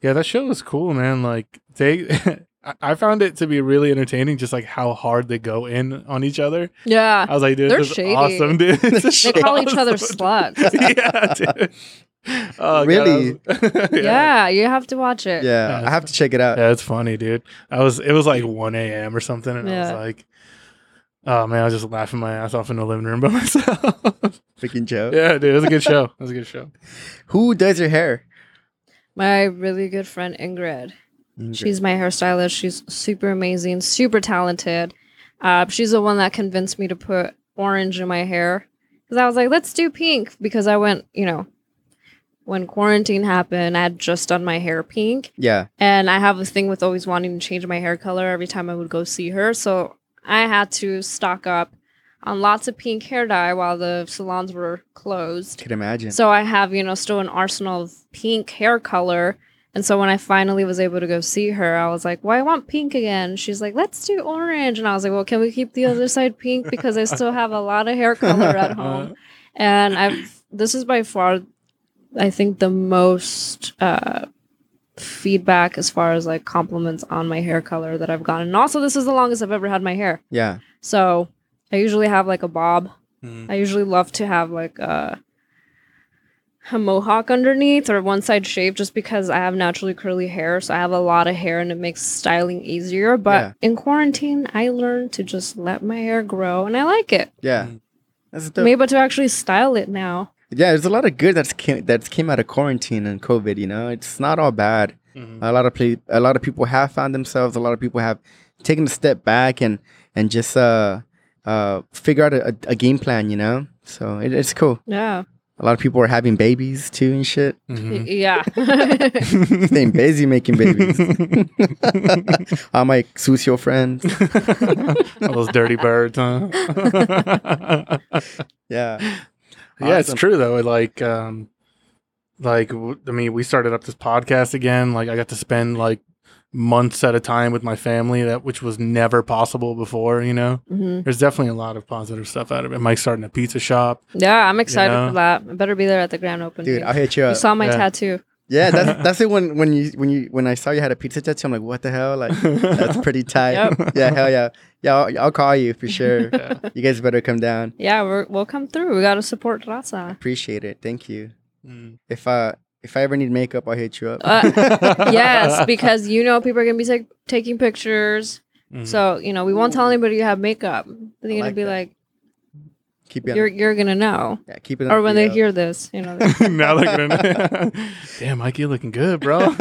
Yeah, that show was cool, man. Like they, I- I found it to be really entertaining, just like how hard they go in on each other. Yeah, I was like, dude, They're this is shady. awesome, dude. This they is call each other awesome. sluts. yeah, dude. Oh, Really? I was- yeah. Yeah, you have to watch it. yeah, Yeah, I have to check it out. Yeah, it's funny, dude. I was it was like one AM or something, and I was like, Oh man, I was just laughing my ass off in the living room by myself. Freaking Joe. yeah, dude, it was a good show. It was a good show. Who does your hair? My really good friend Ingrid. Ingrid. She's my hairstylist. She's super amazing, super talented. Uh, she's the one that convinced me to put orange in my hair because I was like, let's do pink because I went, you know, when quarantine happened, I had just done my hair pink, yeah. and I have a thing with always wanting to change my hair color every time I would go see her. So I had to stock up on lots of pink hair dye while the salons were closed. Could imagine. So I have, you know, still an arsenal of pink hair color. And so when I finally was able to go see her, I was like, well, I want pink again. She's like, let's do orange. And I was like, well, can we keep the other side pink? Because I still have a lot of hair color at home. And I've, this is by far, I think, the most uh, feedback as far as like compliments on my hair color that I've gotten. And also, this is the longest I've ever had my hair. yeah. So I usually have like a bob. Mhm. I usually love to have like a, a mohawk underneath or one side shaved just because I have naturally curly hair. So I have a lot of hair and it makes styling easier. But Yeah. in quarantine, I learned to just let my hair grow and I like it. Yeah. Mm. That's I'm dope. able to actually style it now. Yeah, there's a lot of good that's came that's came out of quarantine and COVID. You know, it's not all bad. Mhm. A lot of ple- a lot of people have found themselves. A lot of people have taken a step back and and just uh uh figure out a, a game plan. You know, so it, it's cool. Yeah. A lot of people are having babies too and shit. Y- Mhm. Yeah. Staying busy making babies. All my sucio friends. All those dirty birds, huh? Yeah. Yeah, it's true though. It, Like, um, like w- I mean, we started up this podcast again. Like, I got to spend like months at a time with my family that which was never possible before. You know, hmm there's definitely a lot of positive stuff out of it. Mike's starting a pizza shop. Yeah, I'm excited know? for that. I better be there at the grand opening. Dude, I'll hit you up you saw my yeah. tattoo. Yeah, that's that's it. When when you when you when I saw you had a pizza tattoo, I'm like, what the hell? Like, that's pretty tight. Yep. Yeah, hell yeah. Yeah, I'll, I'll call you for sure. Yeah. You guys better come down. Yeah, we're, we'll come through. We got to support Raza. Appreciate it. Thank you. Mm. If uh if I ever need makeup, I'll hit you up. Uh, yes, because you know people are gonna be like taking pictures. Mhm. So you know we won't tell anybody you have makeup. They're I gonna like be that. like, keep it. you're you're gonna know. yeah, keep it. on Or when they the, uh, hear this, you know. now they're gonna. Damn, Mike, you looking good, bro.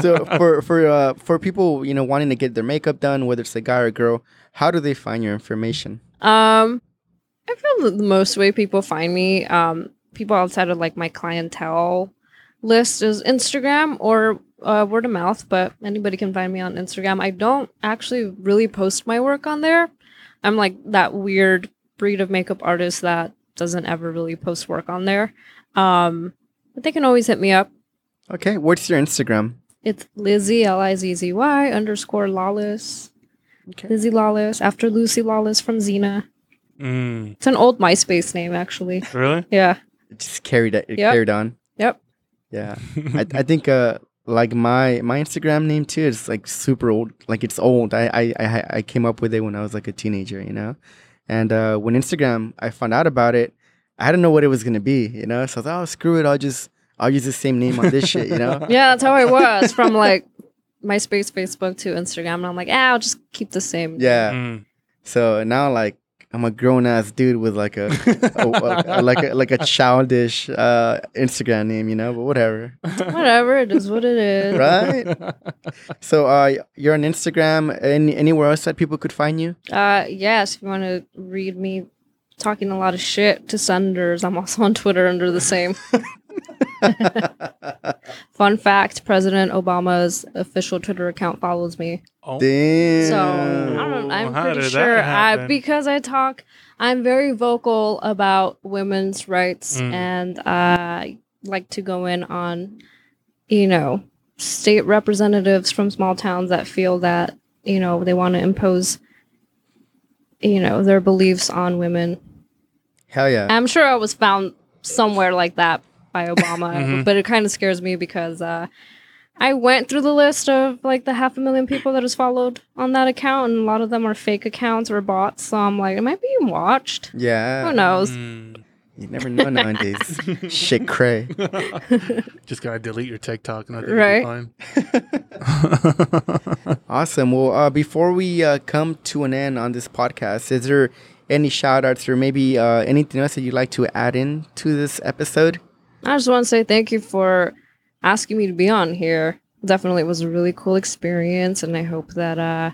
so for for uh for people you know wanting to get their makeup done, whether it's a guy or girl, how do they find your information? Um, I feel that the most way people find me, um, people outside of like my clientele list is Instagram or uh, word of mouth. But anybody can find me on Instagram. I don't actually really post my work on there. I'm like that weird breed of makeup artist that doesn't ever really post work on there. Um, but they can always hit me up. Okay, what's your Instagram? It's Lizzy L I Z Z Y underscore Lawless. Okay. Lizzy Lawless after Lucy Lawless from Xena. Mm, It's an old MySpace name, actually. really? Yeah. It just carried it, it Yep. carried on. Yep. Yeah, I, I think uh like my my Instagram name too is like super old. Like it's old. I I I, I came up with it when I was like a teenager, you know. And uh, when Instagram, I found out about it. I didn't know what it was gonna be, you know. So I thought, oh, screw it. I'll just I'll use the same name on this shit, you know. Yeah, that's how I was from like MySpace, Facebook to Instagram. And I'm like, ah, I'll just keep the same. Yeah. Mm. So now like I'm a grown ass dude with like a, a, a- like a like a childish uh, Instagram name, you know. But whatever. Whatever, it is what it is. Right. So uh, you're on Instagram. Any anywhere else that people could find you? Uh, yes, if you want to read me talking a lot of shit to senators, I'm also on Twitter under the same. Fun fact President Obama's official Twitter account follows me. Oh, Damn. So I don't, I'm pretty sure I, because I talk, I'm very vocal about women's rights Mm. and I like to go in on, you know, state representatives from small towns that feel that, you know, they want to impose, you know, their beliefs on women. Hell yeah. I'm sure I was found somewhere like that by Obama, Mhm. but it kind of scares me because uh, I went through the list of like the half a million people that is followed on that account, and a lot of them are fake accounts or bots. So I'm like, am I being watched? Yeah. Who knows? Mm. You never know nowadays. Shit cray. Just gotta delete your TikTok and I think Right. be fine. Awesome. Well, uh, before we uh, come to an end on this podcast, is there any shout outs or maybe uh, anything else that you'd like to add in to this episode? I just want to say thank you for asking me to be on here. Definitely was a really cool experience, and I hope that uh,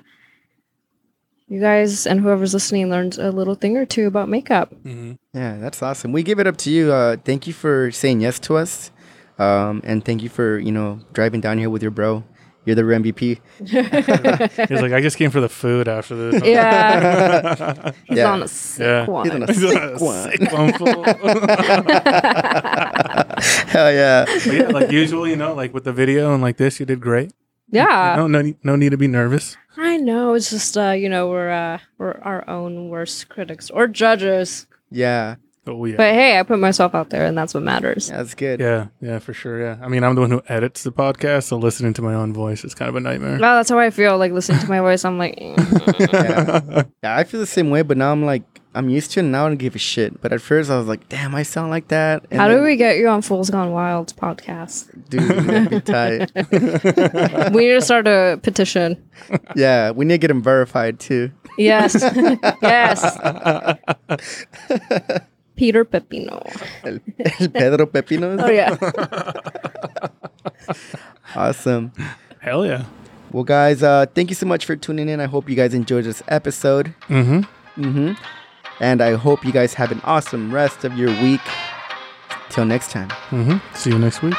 you guys and whoever's listening learned a little thing or two about makeup. hmm Yeah, that's awesome. We give it up to you. Uh, thank you for saying yes to us. Um, and thank you for, you know, driving down here with your bro. You're the MVP. He's like, I just came for the food after this. Yeah. He's Yeah. on a sick Yeah. one. He's on a He's on sick a one. sick one. Hell yeah. Yeah, like usual, you know, like with the video and like this, you did great. yeah. No, no, need- no need to be nervous. I know. It's just uh, you know, we're uh we're our own worst critics or judges. Yeah. Oh yeah. But hey, I put myself out there and that's what matters. That's good. yeah, yeah, for sure. Yeah, I mean, I'm the one who edits the podcast, so listening to my own voice is kind of a nightmare. Well, that's how I feel. Like listening to my voice, I'm like. Yeah. Yeah, I feel the same way, but now I'm like, I'm used to it and now I don't give a shit. But at first I was like, damn, I sound like that. And how do we get you on Fools Gone Wild podcast? Dude, be tight. we need to start a petition. yeah, we need to get him verified too. Yes, yes. Peter Pepino. El, el Pedro Pepinos. Oh yeah. Awesome. Hell yeah. Well, guys, uh, thank you so much for tuning in. I hope you guys enjoyed this episode. Mm-hmm. Mm-hmm. And I hope you guys have an awesome rest of your week. Till next time. Mm-hmm. See you next week.